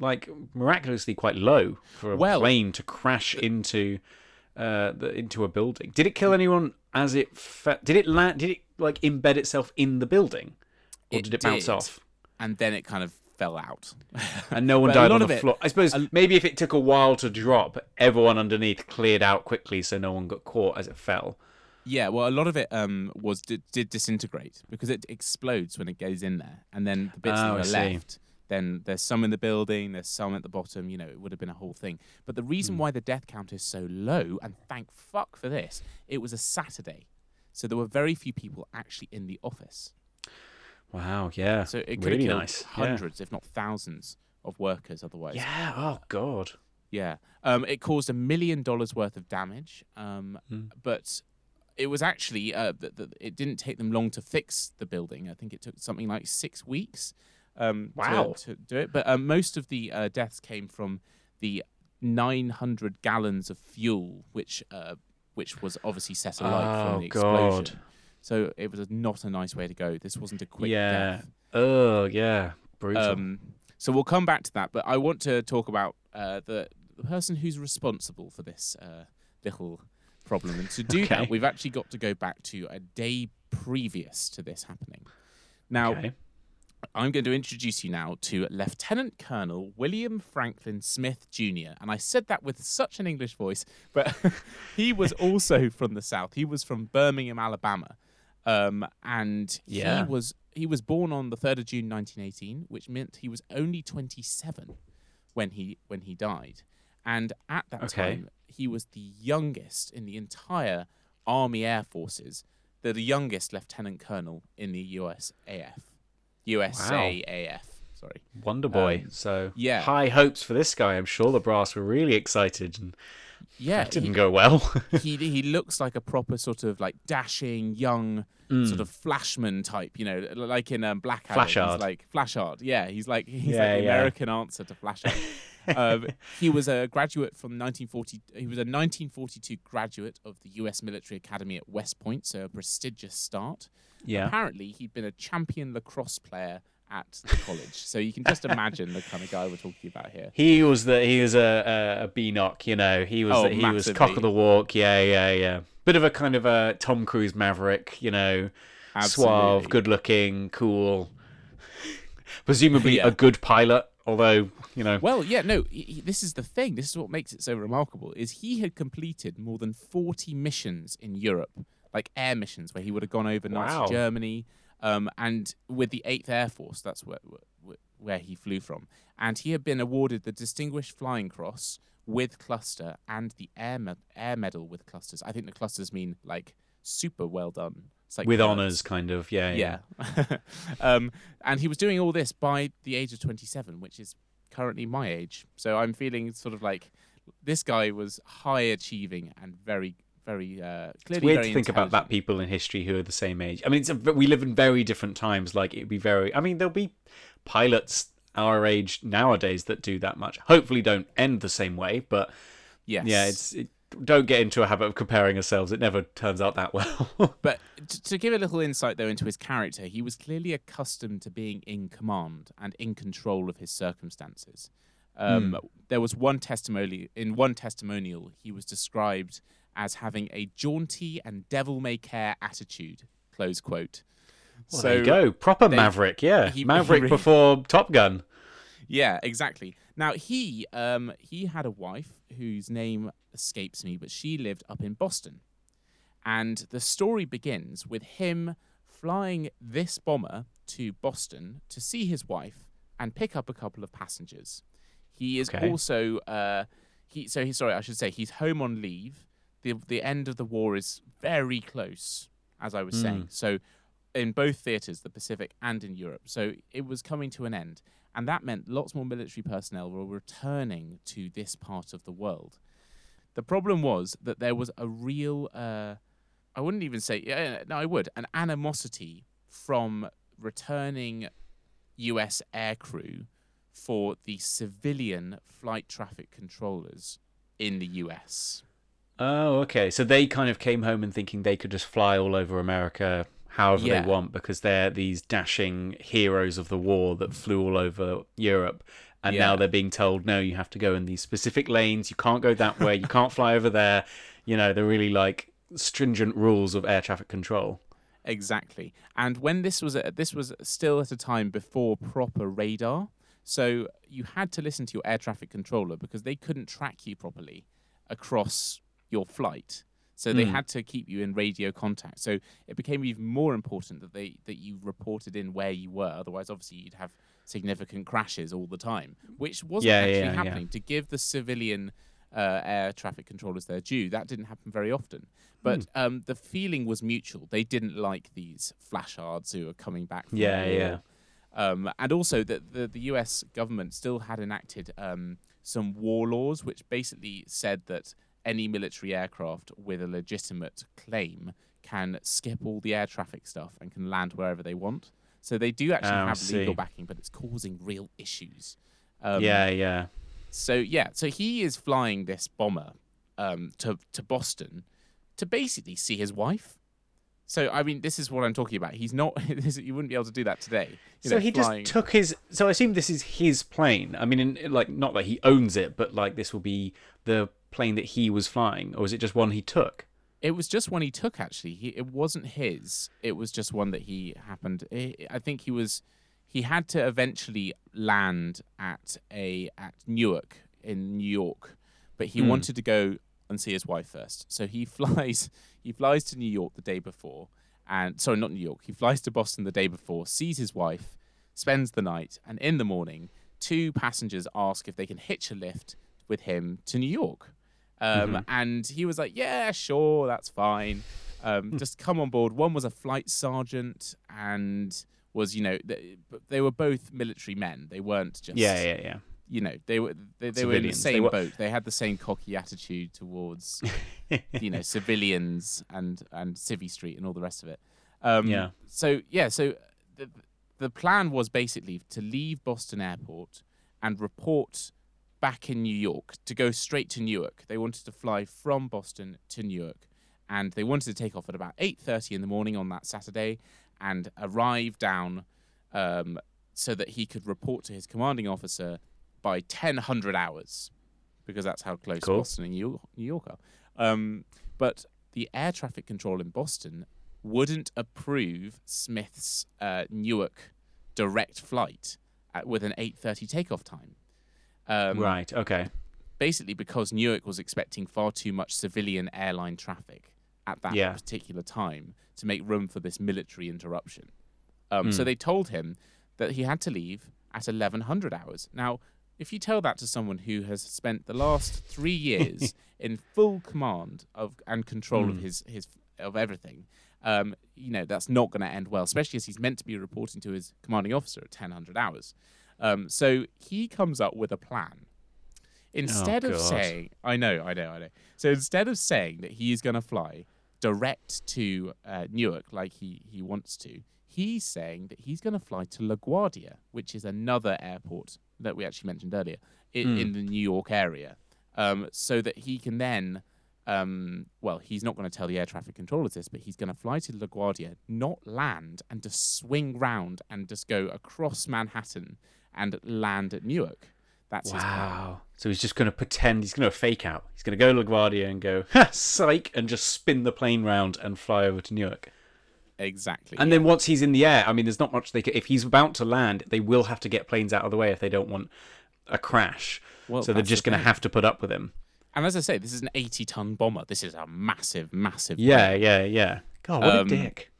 Speaker 1: like miraculously quite low for a
Speaker 2: Well-
Speaker 1: plane to crash into uh the, into a building. Did it kill anyone as it fe- did it land? Did it like embed itself in the building, or
Speaker 2: It
Speaker 1: did it bounce
Speaker 2: did.
Speaker 1: off?
Speaker 2: and then it kind of fell out.
Speaker 1: And no one died on the
Speaker 2: it-
Speaker 1: floor. I suppose
Speaker 2: a-
Speaker 1: maybe if it took a while to drop, everyone underneath cleared out quickly, so no one got caught as it fell.
Speaker 2: Yeah, well, a lot of it um, was did, did disintegrate because it explodes when it goes in there, and then the bits
Speaker 1: Oh,
Speaker 2: that
Speaker 1: see.
Speaker 2: are left. Then there's some in the building, there's some at the bottom. You know, it would have been a whole thing. But the reason why the death count is so low, and thank fuck for this, it was a Saturday, so there were very few people actually in the office.
Speaker 1: Wow. Yeah.
Speaker 2: So it could
Speaker 1: really
Speaker 2: have killed
Speaker 1: nice. Yeah.
Speaker 2: hundreds, if not thousands, of workers otherwise.
Speaker 1: Yeah. Oh God.
Speaker 2: Yeah. Um, it caused a million dollars worth of damage, um,
Speaker 1: Hmm.
Speaker 2: but it was actually uh, th- th- it didn't take them long to fix the building. I think it took something like six weeks. Um, to-
Speaker 1: Wow.
Speaker 2: To, do it, but um, most of the uh, deaths came from the 900 gallons of fuel, which uh, which was obviously set alight
Speaker 1: Oh,
Speaker 2: from the explosion. God. So it was not a nice way to go. This wasn't a quick
Speaker 1: yeah.
Speaker 2: death.
Speaker 1: Oh yeah. Brutal.
Speaker 2: Um, so we'll come back to that, but I want to talk about uh, the, the person who's responsible for this uh, little problem. And to do
Speaker 1: Okay.
Speaker 2: that, we've actually got to go back to a day previous to this happening. Now,
Speaker 1: okay.
Speaker 2: I'm going to introduce you now to Lieutenant Colonel William Franklin Smith Jr. And I said that with such an English voice, but he was also from the South. He was from Birmingham, Alabama. Um, and
Speaker 1: Yeah.
Speaker 2: he was he was born on the 3rd of June 1918, which meant he was only 27 when he when he died. And at that
Speaker 1: Okay.
Speaker 2: time, he was the youngest in the entire Army Air Forces, the, the youngest lieutenant colonel in the USAF. USAAF, sorry.
Speaker 1: Wonder Boy.
Speaker 2: um,
Speaker 1: so
Speaker 2: yeah.
Speaker 1: high hopes for this guy. I'm sure the brass were really excited, and
Speaker 2: Yeah,
Speaker 1: it didn't
Speaker 2: he,
Speaker 1: go well.
Speaker 2: he he looks like a proper sort of like dashing young
Speaker 1: Mm.
Speaker 2: sort of flashman type, you know, like in um, Blackadder. Flashheart. Like Flashheart. Yeah, he's like he's
Speaker 1: Yeah,
Speaker 2: like the
Speaker 1: yeah.
Speaker 2: American answer to Flashheart. um, he was a graduate from 1940. He was a 1942 graduate of the U.S. Military Academy at West Point, so a prestigious start.
Speaker 1: yeah.
Speaker 2: Apparently, he'd been a champion lacrosse player at the college, so you can just imagine the kind of guy we're talking about here.
Speaker 1: He was the he was a a, a B knock, you know. He was
Speaker 2: Oh,
Speaker 1: he was cock of the walk. Yeah, yeah, yeah. Bit of a kind of a Tom Cruise maverick, you know, suave,
Speaker 2: Absolutely.
Speaker 1: good looking, cool. Presumably
Speaker 2: Yeah.
Speaker 1: a good pilot, although you know.
Speaker 2: Well, yeah, no. He, this is the thing. This is what makes it so remarkable. Is he had completed more than forty missions in Europe, like air missions, where he would have gone over Nazi Germany, um, and with the Eighth Air Force. That's where where- where he flew from, and he had been awarded the Distinguished Flying Cross with cluster and the Air Me- Air Medal with clusters. I think the clusters mean like super well done. Like
Speaker 1: with honors, kind of. Yeah, yeah.
Speaker 2: Yeah. um, and he was doing all this by the age of 27, which is currently my age. So I'm feeling sort of like this guy was high achieving and very, very uh, clearly
Speaker 1: Weird
Speaker 2: very
Speaker 1: to think about that people in history who are the same age. I mean, it's a, we live in very different times. Like it'd be very. I mean, there'll be pilots our age nowadays that do that much. Hopefully, don't end the same way. But
Speaker 2: Yes.
Speaker 1: yeah, it's it, don't get into a habit of comparing ourselves. It never turns out that well.
Speaker 2: But to give a little insight, though, into his character, he was clearly accustomed to being in command and in control of his circumstances. Um,
Speaker 1: Hmm.
Speaker 2: There was one testimony in one testimonial he was described as having a jaunty and devil may care attitude. Close quote.
Speaker 1: Well,
Speaker 2: so
Speaker 1: there you go. Proper
Speaker 2: they-
Speaker 1: Maverick, yeah.
Speaker 2: he- he
Speaker 1: Maverick
Speaker 2: really-
Speaker 1: before Top Gun.
Speaker 2: Yeah, exactly. Now he um he had a wife whose name escapes me, but she lived up in Boston. And the story begins with him flying this bomber to Boston to see his wife and pick up a couple of passengers. He is
Speaker 1: Okay.
Speaker 2: also uh he so he's sorry, I should say he's home on leave. The the end of the war is very close, as I was saying. So in both theatres, the Pacific and in Europe. So it was coming to an end. And that meant lots more military personnel were returning to this part of the world. The problem was that there was a real, uh, I wouldn't even say, no, I would, an animosity from returning US aircrew for the civilian flight traffic controllers in the US.
Speaker 1: Oh, okay. So they kind of came home and thinking they could just fly all over America however
Speaker 2: Yeah.
Speaker 1: they want because they're these dashing heroes of the war that flew all over Europe. And now they're being told, no, you have to go in these specific lanes. You can't go that way. You can't fly over there. You know, they're really like stringent rules of air traffic control.
Speaker 2: Exactly. And when this was a, this was still at a time before proper radar, so you had to listen to your air traffic controller because they couldn't track you properly across your flight. So they
Speaker 1: Mm.
Speaker 2: had to keep you in radio contact. So it became even more important that they that you reported in where you were. Otherwise, obviously, you'd have significant crashes all the time, which wasn't
Speaker 1: Yeah,
Speaker 2: actually
Speaker 1: yeah, yeah.
Speaker 2: happening. To give the civilian uh, air traffic controllers their due, that didn't happen very often. But
Speaker 1: Hmm.
Speaker 2: um, the feeling was mutual. They didn't like these Flashhearts who were coming back. From
Speaker 1: Yeah, yeah.
Speaker 2: Um, and also that the, the US government still had enacted um, some war laws, which basically said that any military aircraft with a legitimate claim can skip all the air traffic stuff and can land wherever they want. So they do actually
Speaker 1: Oh,
Speaker 2: have legal backing, but it's causing real issues. Um,
Speaker 1: yeah, yeah.
Speaker 2: so yeah, so he is flying this bomber um, to to Boston to basically see his wife. So I mean, this is what I'm talking about. He's not. you wouldn't be able to do that today. You
Speaker 1: so
Speaker 2: know,
Speaker 1: he
Speaker 2: flying-
Speaker 1: just took his. So I assume this is his plane. I mean, in, like not that he owns it, but like this will be the plane that he was flying, or is it just one he took?
Speaker 2: It was just one he took. Actually, he, it wasn't his. It was just one that he happened. I think he was. He had to eventually land at a at Newark in New York, but he
Speaker 1: Hmm.
Speaker 2: wanted to go and see his wife first. So he flies. He flies to New York the day before, and sorry, not New York. He flies to Boston the day before, sees his wife, spends the night, and in the morning, two passengers ask if they can hitch a lift with him to New York. Um, And he was like, "Yeah, sure, that's fine. Um, just come on board." One was a flight sergeant, and was you know they, they were both military men. They weren't just
Speaker 1: Yeah, yeah, yeah.
Speaker 2: you know they were they, they were in the same
Speaker 1: were-
Speaker 2: boat. They had the same cocky attitude towards you know civilians and and Civvy Street and all the rest of it. Um,
Speaker 1: Yeah.
Speaker 2: So yeah, so the the plan was basically to leave Boston Airport and report back in New York to go straight to Newark. They wanted to fly from Boston to Newark, and they wanted to take off at about eight thirty in the morning on that Saturday and arrive down um, so that he could report to his commanding officer by ten hundred hours, because that's how close
Speaker 1: Cool.
Speaker 2: Boston and New York, are. Um, but the air traffic control in Boston wouldn't approve Smith's uh, Newark direct flight at, with an 8:30 takeoff time. Um,
Speaker 1: right. Okay.
Speaker 2: Basically, because Newark was expecting far too much civilian airline traffic at that
Speaker 1: Yeah.
Speaker 2: particular time to make room for this military interruption. Um, So
Speaker 1: Hmm.
Speaker 2: they told him that he had to leave at 1100 hours. Now, if you tell that to someone who has spent the last three years in full command of and control of
Speaker 1: Mm.
Speaker 2: his his of everything, um, you know that's not going to end well. Especially as he's meant to be reporting to his commanding officer at 1000 hours. Um, so he comes up with a plan. Instead of saying, I know, I know, I know. So instead of saying that he is going to fly direct to uh, Newark like he, he wants to, he's saying that he's going to fly to LaGuardia, which is another airport that we actually mentioned earlier in,
Speaker 1: Hmm.
Speaker 2: in the New York area, um, so that he can then. Um, well, he's not going to tell the air traffic controllers this, but he's going to fly to LaGuardia, not land, and just swing round and just go across Manhattan and land at Newark. That's.
Speaker 1: Wow. So he's just going to pretend he's going to fake out. He's going to go to LaGuardia and go, ha, psych, and just spin the plane round and fly over to Newark.
Speaker 2: Exactly.
Speaker 1: And then once he's in the air, I mean, there's not much they can. If he's about to land, they will have to get planes out of the way if they don't want a crash.
Speaker 2: Well,
Speaker 1: so they're just
Speaker 2: the
Speaker 1: going to have to put up with him.
Speaker 2: And as I say, this is an 80 ton bomber. This is a massive, massive.
Speaker 1: Yeah, yeah, yeah. God, what
Speaker 2: Um,
Speaker 1: a dick.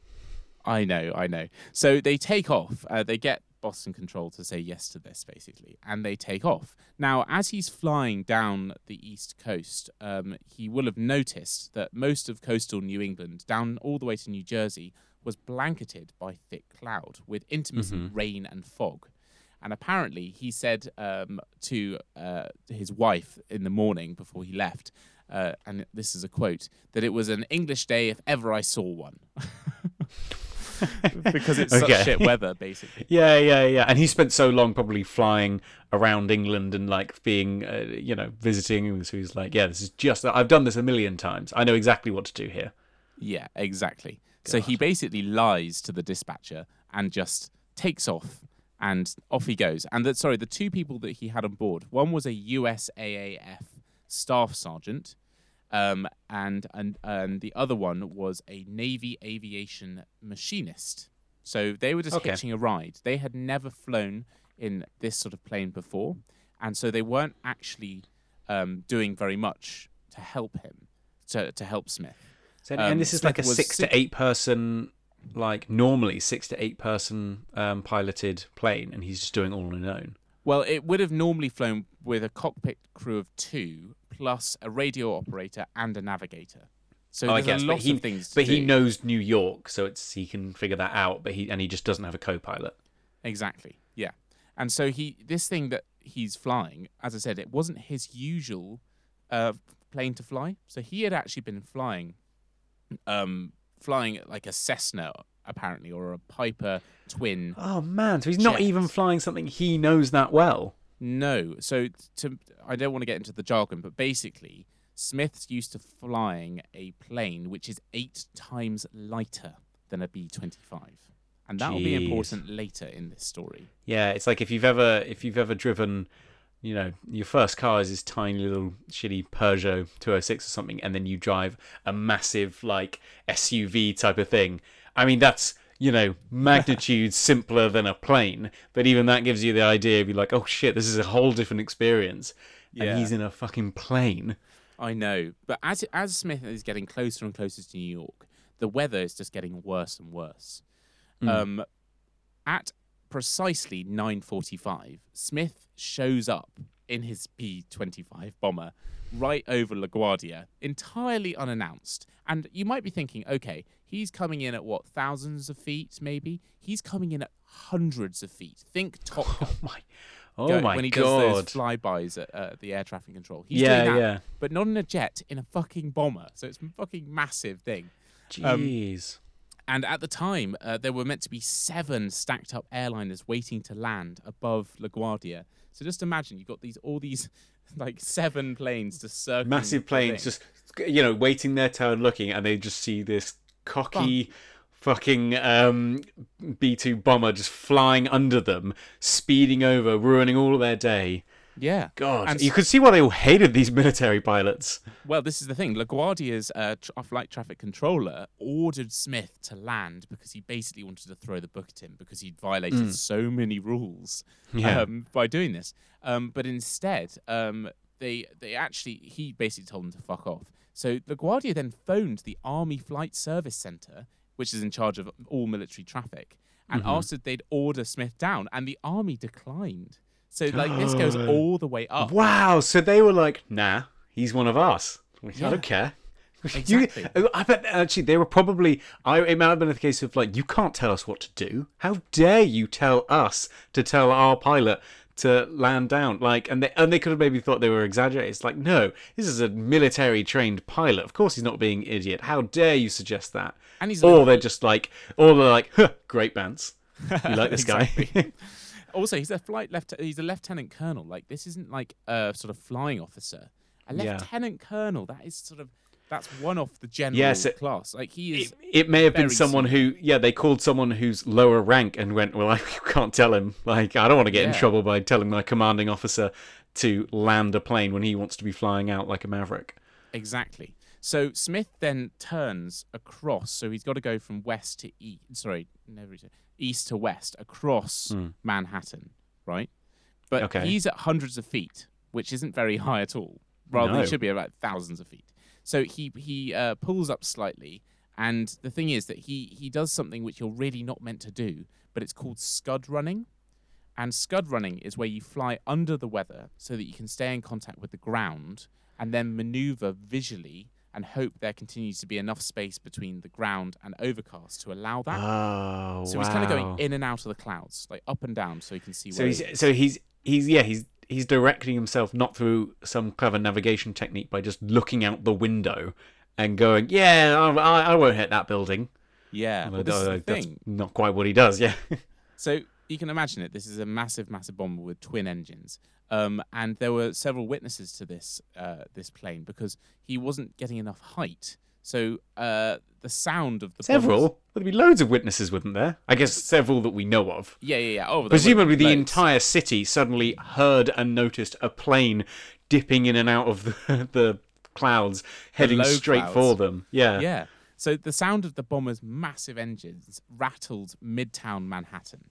Speaker 2: I know, I know. So they take off. Uh, they get Boston Control to say yes to this, basically, and they take off. Now, as he's flying down the east coast, um, he will have noticed that most of coastal New England, down all the way to New Jersey, was blanketed by thick cloud with intermittent rain and fog. And apparently, he said um, to uh, his wife in the morning before he left, uh, and this is a quote, that it was an English day if ever I saw one. because it's
Speaker 1: Okay.
Speaker 2: such shit weather, basically.
Speaker 1: Yeah, yeah, yeah. And he spent so long probably flying around England and like being, uh, you know, visiting. So he's like, yeah, this is just, I've done this a million times. I know exactly what to do here.
Speaker 2: Yeah, exactly. So he basically lies to the dispatcher and just takes off and off he goes. And that sorry, the two people that he had on board, one was a USAAF staff sergeant, um, and and and the other one was a Navy aviation machinist. So they were just
Speaker 1: Okay.
Speaker 2: hitching a ride. They had never flown in this sort of plane before, and so they weren't actually um, doing very much to help him, to to help Smith.
Speaker 1: So,
Speaker 2: Um,
Speaker 1: and this is
Speaker 2: Smith
Speaker 1: like a six to eight person, like normally six to eight person um, piloted plane, and he's just doing all on his own.
Speaker 2: Well, it would have normally flown with a cockpit crew of two, plus a radio operator and a navigator. So
Speaker 1: Oh, I guess, but
Speaker 2: lot
Speaker 1: he,
Speaker 2: of things. To
Speaker 1: but he knows New York, so it's he can figure that out. But he and he just doesn't have a co-pilot.
Speaker 2: exactly, yeah. And so he, this thing that he's flying, as I said, it wasn't his usual uh, plane to fly. So he had actually been flying, um, flying like a Cessna apparently, or a Piper Twin
Speaker 1: Oh man, so he's not even flying something he knows that well.
Speaker 2: No. So to I don't want to get into the jargon, but basically, Smith's used to flying a plane which is eight times lighter than a B twenty five. And that will be important later in this story.
Speaker 1: Yeah, it's like if you've ever if you've ever driven, you know, your first car is this tiny little shitty Peugeot 206 or something, and then you drive a massive like SUV type of thing. I mean, that's you know magnitude simpler than a plane, but even that gives you the idea of you like, oh shit, this is a whole different experience,
Speaker 2: Yeah.
Speaker 1: and he's in a fucking plane.
Speaker 2: I know. But as as Smith is getting closer and closer to New York, the weather is just getting worse and worse. Um, at precisely 9:45, Smith shows up in his B-25 bomber right over LaGuardia, entirely unannounced. And you might be thinking, okay, he's coming in at what thousands of feet, maybe. He's coming in at hundreds of feet. Think Top Gun.
Speaker 1: Oh my, oh
Speaker 2: go-
Speaker 1: my
Speaker 2: when he
Speaker 1: god!
Speaker 2: does those flybys at uh, the air traffic control. He's
Speaker 1: Yeah,
Speaker 2: doing that,
Speaker 1: yeah.
Speaker 2: but not in a jet, in a fucking bomber. So it's a fucking massive thing. um,
Speaker 1: Jeez.
Speaker 2: And at the time, uh, there were meant to be seven stacked up airliners waiting to land above LaGuardia. So just imagine you've got these all these like seven planes just circling.
Speaker 1: massive planes just you know waiting their turn looking and they just see this cocky fucking um b2 bomber just flying under them speeding over ruining all of their day
Speaker 2: yeah.
Speaker 1: god
Speaker 2: And
Speaker 1: you could see why they all hated these military pilots
Speaker 2: Well, this is the thing. LaGuardia's uh, tr- flight traffic controller ordered Smith to land because he basically wanted to throw the book at him because he'd violated so many rules
Speaker 1: Yeah.
Speaker 2: um, by doing this. Um, but instead, um, they they actually he basically told him to fuck off. So LaGuardia then phoned the Army Flight Service Center, which is in charge of all military traffic, and mm-hmm. asked if they'd order Smith down, and the army declined. So like this goes all the way up.
Speaker 1: wow so they were like nah he's one of us i don't care
Speaker 2: Exactly.
Speaker 1: You, oh, I bet actually they were probably. I it might have been the case of like you can't tell us what to do. How dare you tell us to tell our pilot to land down? Like, and they and they could have maybe thought they were exaggerating. It's like no, this is a military trained pilot. Of course he's not being an idiot. How dare you suggest that?
Speaker 2: And he's
Speaker 1: or they're just like, or they're like, huh, great bands. You like this guy?
Speaker 2: Also, he's a flight left. He's a lieutenant colonel. Like this isn't like a sort of flying officer. A
Speaker 1: Yeah.
Speaker 2: lieutenant colonel. That is sort of that's one off the general
Speaker 1: Yes, it-
Speaker 2: class. Like he is.
Speaker 1: it, it may have been someone who, yeah, they called someone who's lower rank and went, well, I can't tell him. Like, I don't want to get in trouble by telling my commanding officer to land a plane when he wants to be flying out like a maverick.
Speaker 2: Exactly. So Smith then turns across. So he's got to go from west to east. Sorry, never east to west across hmm. Manhattan, right? But.
Speaker 1: Okay.
Speaker 2: he's at hundreds of feet, which isn't very high at all. Rather,
Speaker 1: No.
Speaker 2: he should be about thousands of feet. So he he uh, pulls up slightly, and the thing is that he he does something which you're really not meant to do, but it's called scud running. And scud running is where you fly under the weather so that you can stay in contact with the ground and then maneuver visually and hope there continues to be enough space between the ground and overcast to allow that.
Speaker 1: Oh,
Speaker 2: so he's kind of going in and out of the clouds, like up and down, so he can see
Speaker 1: So
Speaker 2: where.
Speaker 1: he's
Speaker 2: he
Speaker 1: so he's he's yeah he's he's directing himself not through some clever navigation technique by just looking out the window and going, yeah, I, I, won't hit that building.
Speaker 2: yeah, well, this is the
Speaker 1: that's
Speaker 2: thing.
Speaker 1: not quite what he does. Yeah.
Speaker 2: So you can imagine it. This is a massive, massive bomber with twin engines. Um, and there were several witnesses to this uh, this plane because he wasn't getting enough height. So uh, the sound of the bombers-
Speaker 1: several. There'd be loads of witnesses, wouldn't there? I guess several that we know of.
Speaker 2: Yeah, yeah, yeah. Oh,
Speaker 1: Presumably, the
Speaker 2: loads.
Speaker 1: entire city suddenly heard and noticed a plane dipping in and out of the, the clouds, heading
Speaker 2: low
Speaker 1: straight
Speaker 2: clouds.
Speaker 1: for them. Yeah.
Speaker 2: Yeah. So the sound of the bomber's massive engines rattled midtown Manhattan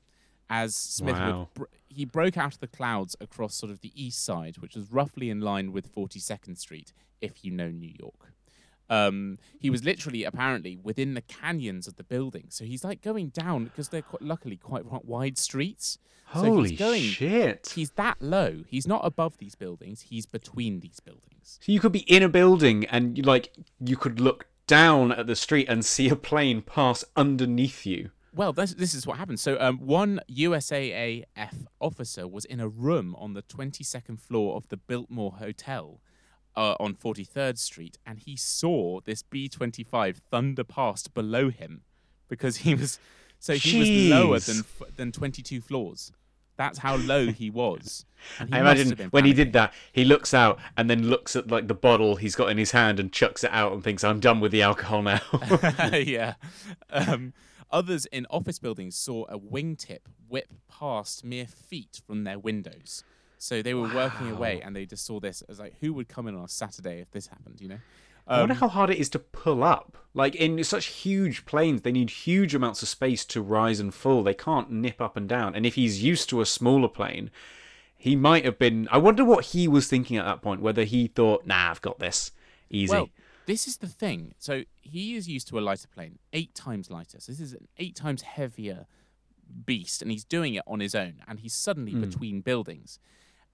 Speaker 2: as Smith
Speaker 1: Wow.
Speaker 2: would br- he broke out of the clouds across sort of the east side, which was roughly in line with 42nd Street, if you know New York. Um, he was literally, apparently, within the canyons of the building. So he's like going down because they're quite, luckily quite wide streets. So he's
Speaker 1: Holy
Speaker 2: going-
Speaker 1: shit!
Speaker 2: He's that low. He's not above these buildings. He's between these buildings.
Speaker 1: So you could be in a building and you like you could look down at the street and see a plane pass underneath you.
Speaker 2: Well, this, this is what happened. So, um, one USAAF officer was in a room on the 22nd floor of the Biltmore Hotel uh, on 43rd Street, and he saw this B 25 thunder past below him because he was. So he was lower than than 22 floors. That's how low he was. He
Speaker 1: I imagine when he did that, he looks out and then looks at like the bottle he's got in his hand and chucks it out and thinks, "I'm done with the alcohol now."
Speaker 2: yeah. Um, others in office buildings saw a wingtip whip past mere feet from their windows. So they were working away and they just saw this as like, who would come in on a Saturday if this happened, you know?
Speaker 1: I wonder
Speaker 2: Um,
Speaker 1: how hard it is to pull up. Like in such huge planes, they need huge amounts of space to rise and fall. They can't nip up and down. And if he's used to a smaller plane, he might have been. I wonder what he was thinking at that point. Whether he thought, "Nah, I've got this, easy."
Speaker 2: Well, this is the thing. So he is used to a lighter plane, eight times lighter. So this is an eight times heavier beast, and he's doing it on his own, and he's suddenly
Speaker 1: Hmm.
Speaker 2: between buildings.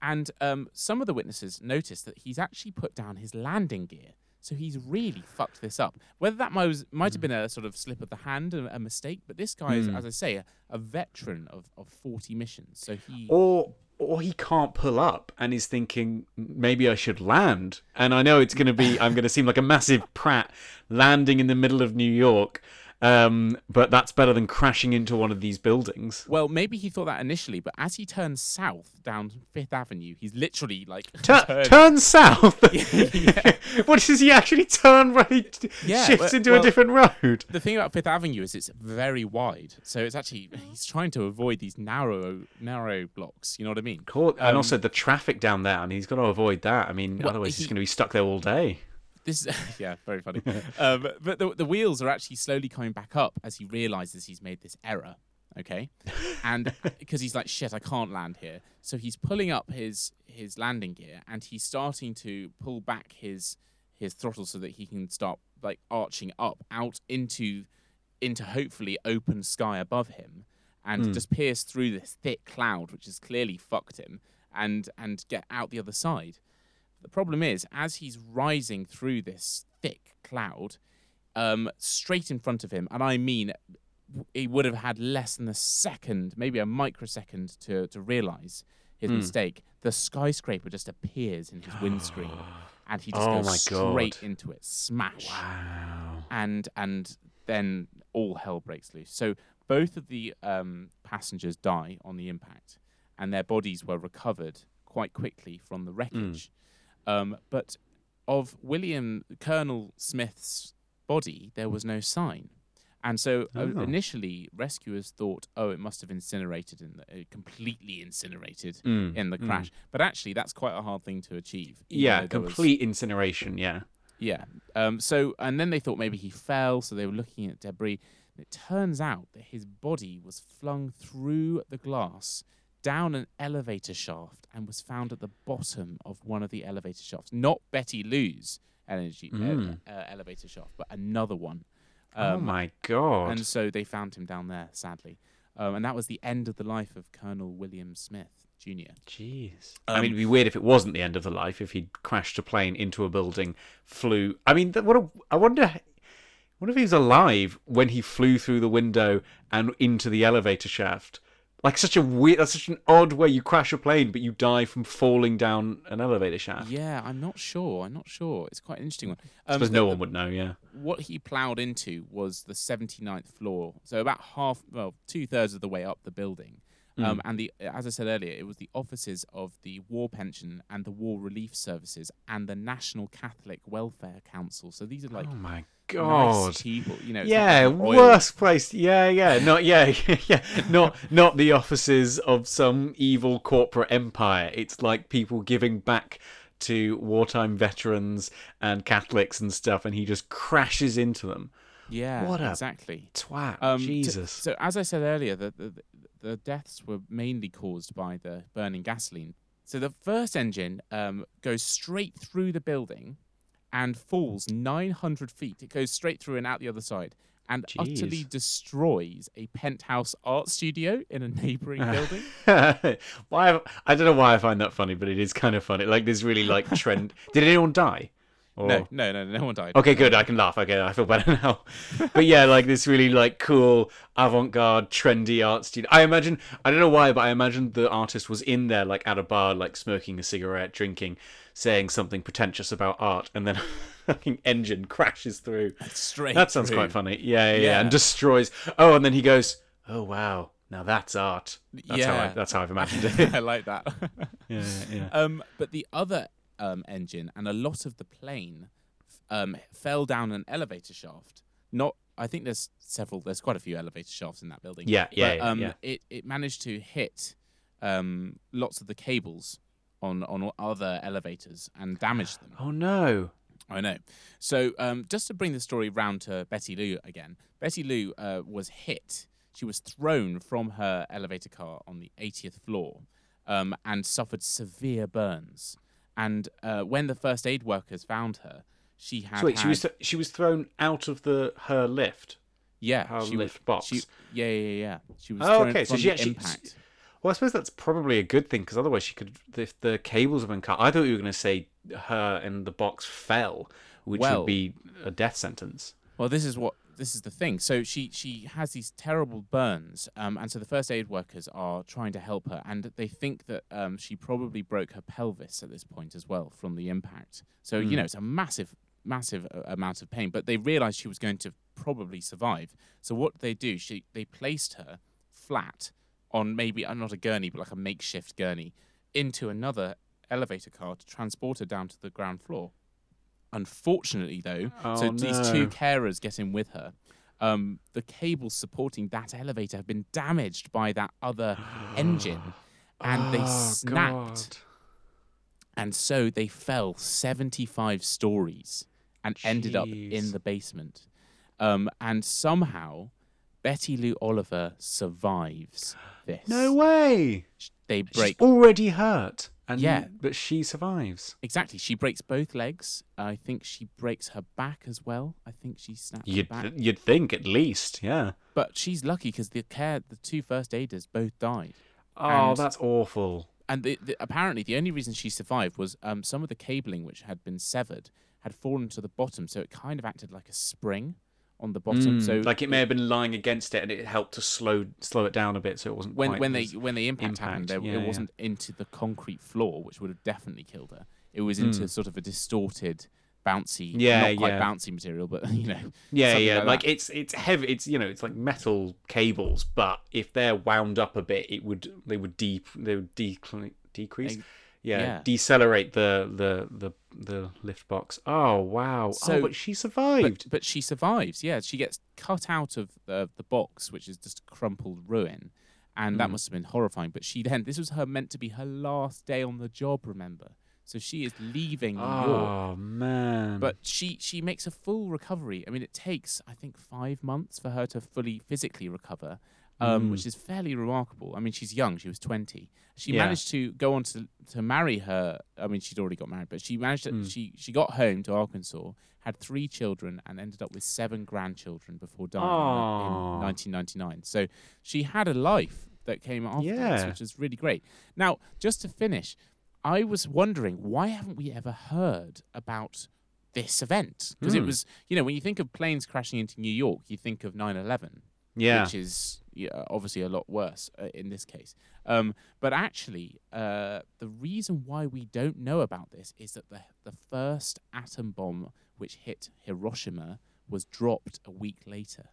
Speaker 2: And um, some of the witnesses noticed that he's actually put down his landing gear. So he's really fucked this up. Whether that might, was, might have been a sort of slip of the hand, a, a mistake, but this guy is, as I say, a, a veteran of, of 40 missions. So he.
Speaker 1: or or he can't pull up and is thinking maybe I should land. And I know it's going to be I'm going to seem like a massive prat landing in the middle of New York. Um, but that's better than crashing into one of these buildings.
Speaker 2: Well, maybe he thought that initially, but as he turns south down Fifth Avenue, he's literally like
Speaker 1: Tur- turn south.
Speaker 2: Yeah.
Speaker 1: what does he actually turn right?
Speaker 2: Yeah,
Speaker 1: shifts
Speaker 2: well-
Speaker 1: into a different road.
Speaker 2: The thing about Fifth Avenue is it's very wide, so it's actually he's trying to avoid these narrow, narrow blocks. You know what I mean?
Speaker 1: Cool. and
Speaker 2: Um,
Speaker 1: also the traffic down there. I mean, he's got to avoid that. I mean,
Speaker 2: Well,
Speaker 1: otherwise he's going to be stuck there all day.
Speaker 2: This is yeah, very funny. um, but the, the wheels are actually slowly coming back up as he realizes he's made this error. Okay, and because he's like shit, I can't land here. So he's pulling up his his landing gear and he's starting to pull back his his throttle so that he can start like arching up out into into hopefully open sky above him and just pierce through this thick cloud which has clearly fucked him and and get out the other side. The problem is, as he's rising through this thick cloud, um, straight in front of him, and I mean, he would have had less than a second, maybe a microsecond, to to realize his mistake. The skyscraper just appears in his windscreen, and he just
Speaker 1: Oh
Speaker 2: goes straight
Speaker 1: God.
Speaker 2: into it, smash
Speaker 1: Wow.
Speaker 2: and and then all hell breaks loose. So both of the um, passengers die on the impact, and their bodies were recovered quite quickly from the wreckage. Um, but of William Colonel Smith's body, there was no sign. And so uh,
Speaker 1: Oh.
Speaker 2: initially, rescuers thought, oh, it must have incinerated in the, uh, completely incinerated
Speaker 1: Mm,
Speaker 2: in the
Speaker 1: mm.
Speaker 2: crash. But actually, that's quite a hard thing to achieve.
Speaker 1: Yeah,
Speaker 2: there was-
Speaker 1: complete incineration. Yeah.
Speaker 2: yeah. Um, so, and then they thought maybe he fell, so they were looking at debris. It turns out that his body was flung through the glass down an elevator shaft and was found at the bottom of one of the elevator shafts. Not Betty Lou's energy uh,
Speaker 1: Mm.
Speaker 2: uh, elevator shaft, but another one.
Speaker 1: oh
Speaker 2: Um,
Speaker 1: my god.
Speaker 2: And so they found him down there, sadly. Um, and that was the end of the life of Colonel William Smith. Jr.
Speaker 1: Jeez. I
Speaker 2: Um,
Speaker 1: mean, it'd be weird if it wasn't the end of the life if he'd crashed a plane into a building, flew. I mean, what? A, I wonder. I wonder if he was alive when he flew through the window and into the elevator shaft. Like such a weird. That's such an odd way you crash a plane, but you die from falling down an elevator shaft.
Speaker 2: Yeah, I'm not sure. I'm not sure. It's quite an interesting one.
Speaker 1: I
Speaker 2: Um,
Speaker 1: suppose no
Speaker 2: the-
Speaker 1: one would know. Yeah.
Speaker 2: what he ploughed into was the 79th floor, so about half, well, two thirds of the way up the building. Um, and the, as I said earlier, it was the offices of the War Pension and the War Relief Services and the National Catholic Welfare Council. So these are like
Speaker 1: oh my
Speaker 2: nice
Speaker 1: god.
Speaker 2: people, you know.
Speaker 1: Yeah,
Speaker 2: like
Speaker 1: worst place. Yeah, yeah, not yeah, yeah, not not the offices of some evil corporate empire. It's like people giving back to wartime veterans and Catholics and stuff, and he just crashes into them.
Speaker 2: Yeah,
Speaker 1: What
Speaker 2: exactly.
Speaker 1: Twat,
Speaker 2: Um,
Speaker 1: Jesus.
Speaker 2: so as I said earlier, the, the the deaths were mainly caused by the burning gasoline. So the first engine um, goes straight through the building and falls 900 feet. It goes straight through and out the other side and utterly destroys a penthouse art studio in a neighboring building.
Speaker 1: why? I don't know why I find that funny, but it is kind of funny. Like this really like trend. Did anyone die? Or...
Speaker 2: No, no, no, no one died.
Speaker 1: Okay, good. I can laugh. Okay, I feel better now. But yeah, like this really like cool avant-garde trendy art studio. I imagine I don't know why, but I imagine the artist was in there like at a bar, like smoking a cigarette, drinking, saying something pretentious about art, and then a fucking engine crashes through.
Speaker 2: Straight.
Speaker 1: That sounds
Speaker 2: through.
Speaker 1: quite funny. Yeah, yeah, yeah,
Speaker 2: Yeah.
Speaker 1: and destroys. Oh, and then he goes, "Oh wow, now that's art." That's how I,
Speaker 2: Yeah.
Speaker 1: that's how I've imagined it.
Speaker 2: I like that.
Speaker 1: yeah, yeah.
Speaker 2: Um, but the other um, engine and a lot of the plane um, fell down an elevator shaft. Not, I think there's several. There's quite a few elevator shafts in that building.
Speaker 1: Yeah, yeah,
Speaker 2: But, um,
Speaker 1: yeah.
Speaker 2: It it managed to hit um, lots of the cables on on other elevators and damage them.
Speaker 1: Oh no.
Speaker 2: I know. So um, just to bring the story round to Betty Lou again, Betty Lou uh, was hit. She was thrown from her elevator car on the 80th floor um, and suffered severe burns. And uh, when the first aid workers found her, she had
Speaker 1: So wait, she was th- she was thrown out of the her lift.
Speaker 2: yeah
Speaker 1: her
Speaker 2: she
Speaker 1: lift
Speaker 2: was,
Speaker 1: box.
Speaker 2: She, yeah, yeah, yeah. She was
Speaker 1: Oh,
Speaker 2: thrown
Speaker 1: okay, so she actually-
Speaker 2: impact.
Speaker 1: Well, I suppose that's probably a good thing because otherwise she could. If the cables have been cut, I thought you were going to say her and the box fell, which
Speaker 2: Well-
Speaker 1: would be a death sentence.
Speaker 2: Well, this is what this is the thing. So she she has these terrible burns, um, and so the first aid workers are trying to help her, and they think that um, she probably broke her pelvis at this point as well from the impact. So you know it's a massive massive uh, amount of pain, but they realised she was going to probably survive. So what they do, she they placed her flat on maybe uh, not a gurney, but like a makeshift gurney, into another elevator car to transport her down to the ground floor. Unfortunately, though, so
Speaker 1: Oh,
Speaker 2: these two carers get in with her. Um, the cables supporting that elevator have been damaged by that other engine, and they
Speaker 1: Oh,
Speaker 2: snapped.
Speaker 1: God.
Speaker 2: And so they fell 75 stories and ended up in the basement. Um, and somehow, Betty Lou Oliver survives this.
Speaker 1: No way.
Speaker 2: They break
Speaker 1: She's already hurt, and
Speaker 2: Yeah.
Speaker 1: but she survives.
Speaker 2: exactly. She breaks both legs. I think she breaks her back as well. I think she snaps
Speaker 1: You'd
Speaker 2: back.
Speaker 1: you'd think at least, yeah.
Speaker 2: But she's lucky because the care, the two first aiders both died.
Speaker 1: Oh,
Speaker 2: And-
Speaker 1: that's awful.
Speaker 2: And the, the, apparently, the only reason she survived was um, some of the cabling, which had been severed, had fallen to the bottom, so it kind of acted like a spring on the bottom. so
Speaker 1: Mm, like it may have been lying against it, and it helped to slow slow it down a bit, so it wasn't
Speaker 2: when
Speaker 1: quite
Speaker 2: when they when the impact, happened,
Speaker 1: impact,
Speaker 2: there,
Speaker 1: yeah,
Speaker 2: it
Speaker 1: yeah.
Speaker 2: wasn't into the concrete floor, which would have definitely killed her. It was into
Speaker 1: Mm.
Speaker 2: sort of a distorted, bouncy,
Speaker 1: Yeah,
Speaker 2: not quite
Speaker 1: yeah.
Speaker 2: bouncy material, but you know,
Speaker 1: Yeah, yeah.
Speaker 2: like
Speaker 1: Like, it's it's heavy. It's you know it's like metal cables, but if they're wound up a bit, it would they would deep they would decl- decrease. Yeah,
Speaker 2: yeah.
Speaker 1: decelerate the the the the lift box. Oh wow!
Speaker 2: So-
Speaker 1: oh, but she survived.
Speaker 2: But, but she survives. Yeah, she gets cut out of the, the box, which is just a crumpled ruin, and that
Speaker 1: Mm.
Speaker 2: must have been horrifying. But she then, this was her meant to be her last day on the job. Remember, so she is leaving New York.
Speaker 1: oh man!
Speaker 2: But she she makes a full recovery. I mean, it takes I think five months for her to fully physically recover, um,
Speaker 1: Mm.
Speaker 2: which is fairly remarkable. I mean, she's young; she was twenty. She
Speaker 1: Yeah.
Speaker 2: managed to go on to to marry her. I mean, she'd already got married, but she managed to.
Speaker 1: Mm.
Speaker 2: She she got home to Arkansas, had three children, and ended up with seven grandchildren before dying
Speaker 1: Aw.
Speaker 2: in 1999. So she had a life that came after this, which is really great. Now, just to finish, I was wondering why haven't we ever heard about this event? Because it
Speaker 1: Hmm.
Speaker 2: was, you know, when you think of planes crashing into New York, you think of 9/11
Speaker 1: Yeah.
Speaker 2: which is yeah, obviously a lot worse uh, in this case. Um, but actually, uh, the reason why we don't know about this is that the the first atom bomb which hit Hiroshima was dropped a week later.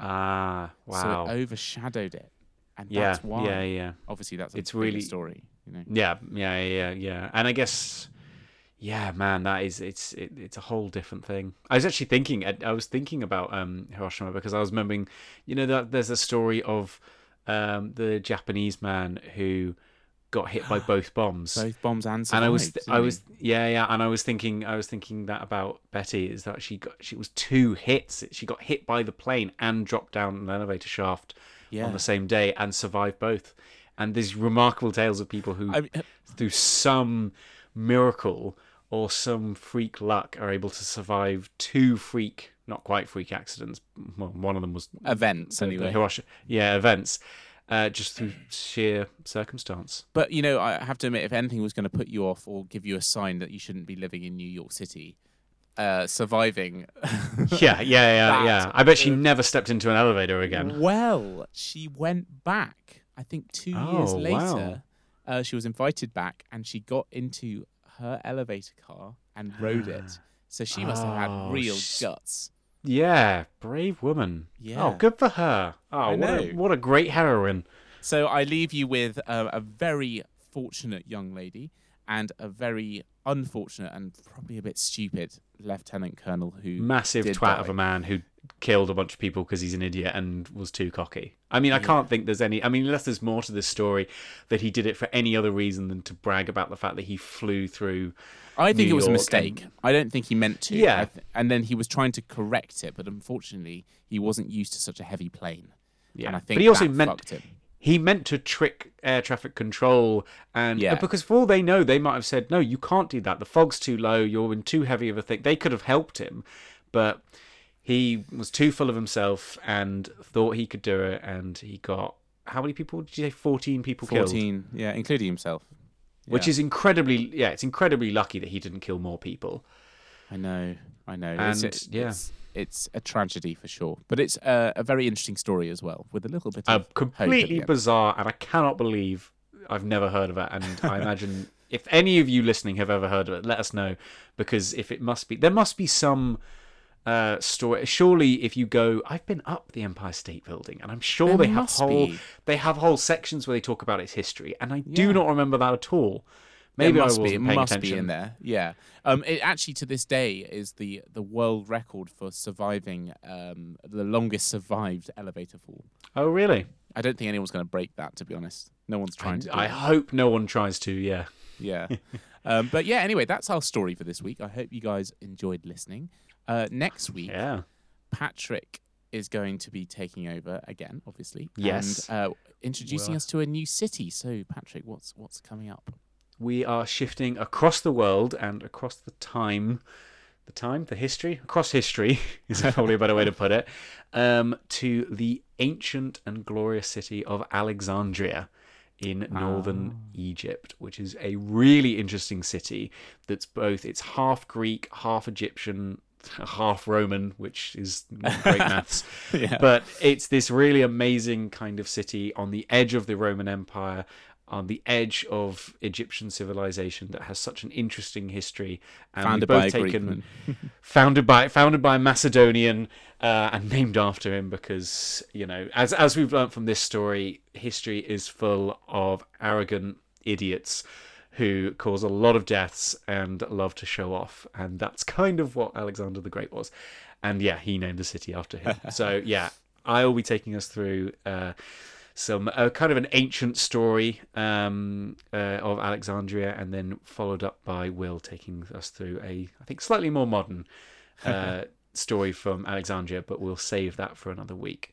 Speaker 1: Ah, wow.
Speaker 2: So it overshadowed it, and
Speaker 1: yeah,
Speaker 2: that's why.
Speaker 1: yeah, yeah.
Speaker 2: Obviously, that's a
Speaker 1: It's really-
Speaker 2: story. You know.
Speaker 1: Yeah, yeah, yeah, yeah. And I guess, yeah, man, that is it's it, it's a whole different thing. I was actually thinking, I, I was thinking about um, Hiroshima because I was remembering, you know, that there's a story of um, the Japanese man who got hit by both bombs.
Speaker 2: Both bombs and
Speaker 1: and I was, th- I was, yeah, yeah, and I was thinking, I was thinking that about Betty is that she got, she was two hits. She got hit by the plane and dropped down an elevator shaft
Speaker 2: yeah.
Speaker 1: on the same day and survived both. And there's remarkable tales of people who,
Speaker 2: I mean, uh,
Speaker 1: through some miracle or some freak luck, are able to survive two freak, not quite freak accidents. Well, one of them was
Speaker 2: events anyway.
Speaker 1: Hiroshima, yeah, events, uh, just through sheer circumstance.
Speaker 2: But you know, I have to admit, if anything was going to put you off or give you a sign that you shouldn't be living in New York City, uh, surviving.
Speaker 1: Yeah, yeah, yeah, yeah. I bet she never stepped into an elevator again.
Speaker 2: Well, she went back. I think two years
Speaker 1: Oh,
Speaker 2: later,
Speaker 1: wow.
Speaker 2: uh, she was invited back, and she got into her elevator car and rode it. So she must have had
Speaker 1: Oh,
Speaker 2: real
Speaker 1: sh-
Speaker 2: guts.
Speaker 1: Yeah, brave woman.
Speaker 2: Yeah.
Speaker 1: Oh, good for her. Oh, what
Speaker 2: know.
Speaker 1: a, what a great heroine.
Speaker 2: So I leave you with uh, a very fortunate young lady and a very unfortunate and probably a bit stupid lieutenant colonel who
Speaker 1: Massive twat
Speaker 2: die.
Speaker 1: of a man who killed a bunch of people because he's an idiot and was too cocky. I mean, I can't think there's any. I mean, unless there's more to this story that he did it for any other reason than to brag about the fact that he flew through.
Speaker 2: I think
Speaker 1: New
Speaker 2: it was a mistake.
Speaker 1: and-
Speaker 2: I don't think he meant to.
Speaker 1: Yeah.
Speaker 2: Th- and then he was trying to correct it, but unfortunately, he wasn't used to such a heavy plane.
Speaker 1: Yeah,
Speaker 2: And I think
Speaker 1: but he also meant
Speaker 2: fucked him.
Speaker 1: He meant to trick air traffic control and
Speaker 2: Yeah.
Speaker 1: because for all they know they might have said no you can't do that the fog's too low you're in too heavy of a thing they could have helped him but he was too full of himself and thought he could do it and he got how many people did you say 14 people killed
Speaker 2: 14, yeah, including himself.
Speaker 1: which is incredibly yeah it's incredibly lucky that he didn't kill more people
Speaker 2: I know, I know. it's,
Speaker 1: And,
Speaker 2: it's,
Speaker 1: yeah.
Speaker 2: it's, it's a tragedy for sure, but it's a, a very interesting story as well, with a little bit of the
Speaker 1: completely bizarre and i cannot believe i've never heard of it and i imagine if any of you listening have ever heard of it let us know because if it must be there must be some uh story surely if you go i've been up the empire state building and i'm sure
Speaker 2: There
Speaker 1: they have whole
Speaker 2: be.
Speaker 1: they have whole sections where they talk about its history and i do not remember that at all Maybe
Speaker 2: must
Speaker 1: i
Speaker 2: be. It must
Speaker 1: attention
Speaker 2: be in there. Yeah. Um. It actually to this day is the the world record for surviving um the longest survived elevator fall.
Speaker 1: oh really
Speaker 2: I don't think anyone's going to break that. To be honest, no one's trying to. Do
Speaker 1: i
Speaker 2: it.
Speaker 1: hope no one tries to yeah
Speaker 2: Yeah. um. But yeah. Anyway, that's our story for this week. I hope you guys enjoyed listening. Uh. Next week,
Speaker 1: yeah
Speaker 2: Patrick is going to be taking over again, obviously.
Speaker 1: Yes.
Speaker 2: And uh, introducing
Speaker 1: Well-
Speaker 2: us to a new city. So, Patrick, what's what's coming up?
Speaker 1: We are shifting across the world and across the time the time the history across history is probably a better way to put it um, to the ancient and glorious city of alexandria in northern egypt which is a really interesting city that's both it's half greek half egyptian half roman which is great maths
Speaker 2: Yeah.
Speaker 1: but it's this really amazing kind of city on the edge of the Roman Empire, on the edge of Egyptian civilization that has such an interesting history. And
Speaker 2: Founded
Speaker 1: both
Speaker 2: by a
Speaker 1: taken, founded by founded by a Macedonian uh, and named after him because you know, as as we've learned from this story, history is full of arrogant idiots who cause a lot of deaths and love to show off, and that's kind of what Alexander the Great was. And yeah, he named the city after him. so yeah, I'll be taking us through. Uh, some uh, kind of an ancient story um, uh, of Alexandria, and then followed up by Will taking us through a, I think, slightly more modern uh, story from Alexandria, but we'll save that for another week.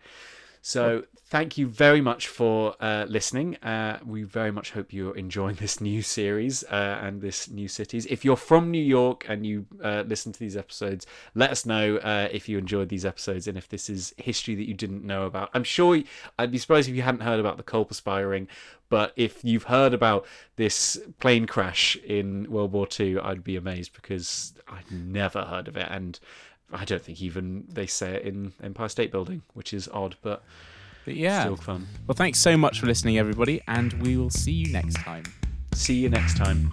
Speaker 1: So thank you very much for uh, listening. Uh, we very much hope you're enjoying this new series uh, and this new cities. If you're from New York and you uh, listen to these episodes, let us know uh, if you enjoyed these episodes and if this is history that you didn't know about. I'm sure I'd be surprised if you hadn't heard about the coal perspiring, but if you've heard about this plane crash in World War II, I'd be amazed because I'd never heard of it and. I don't think even they say it in Empire State Building, which is odd, but
Speaker 2: But yeah.
Speaker 1: still fun.
Speaker 2: Well, thanks so much for listening, everybody, and we will see you next time.
Speaker 1: See you next time.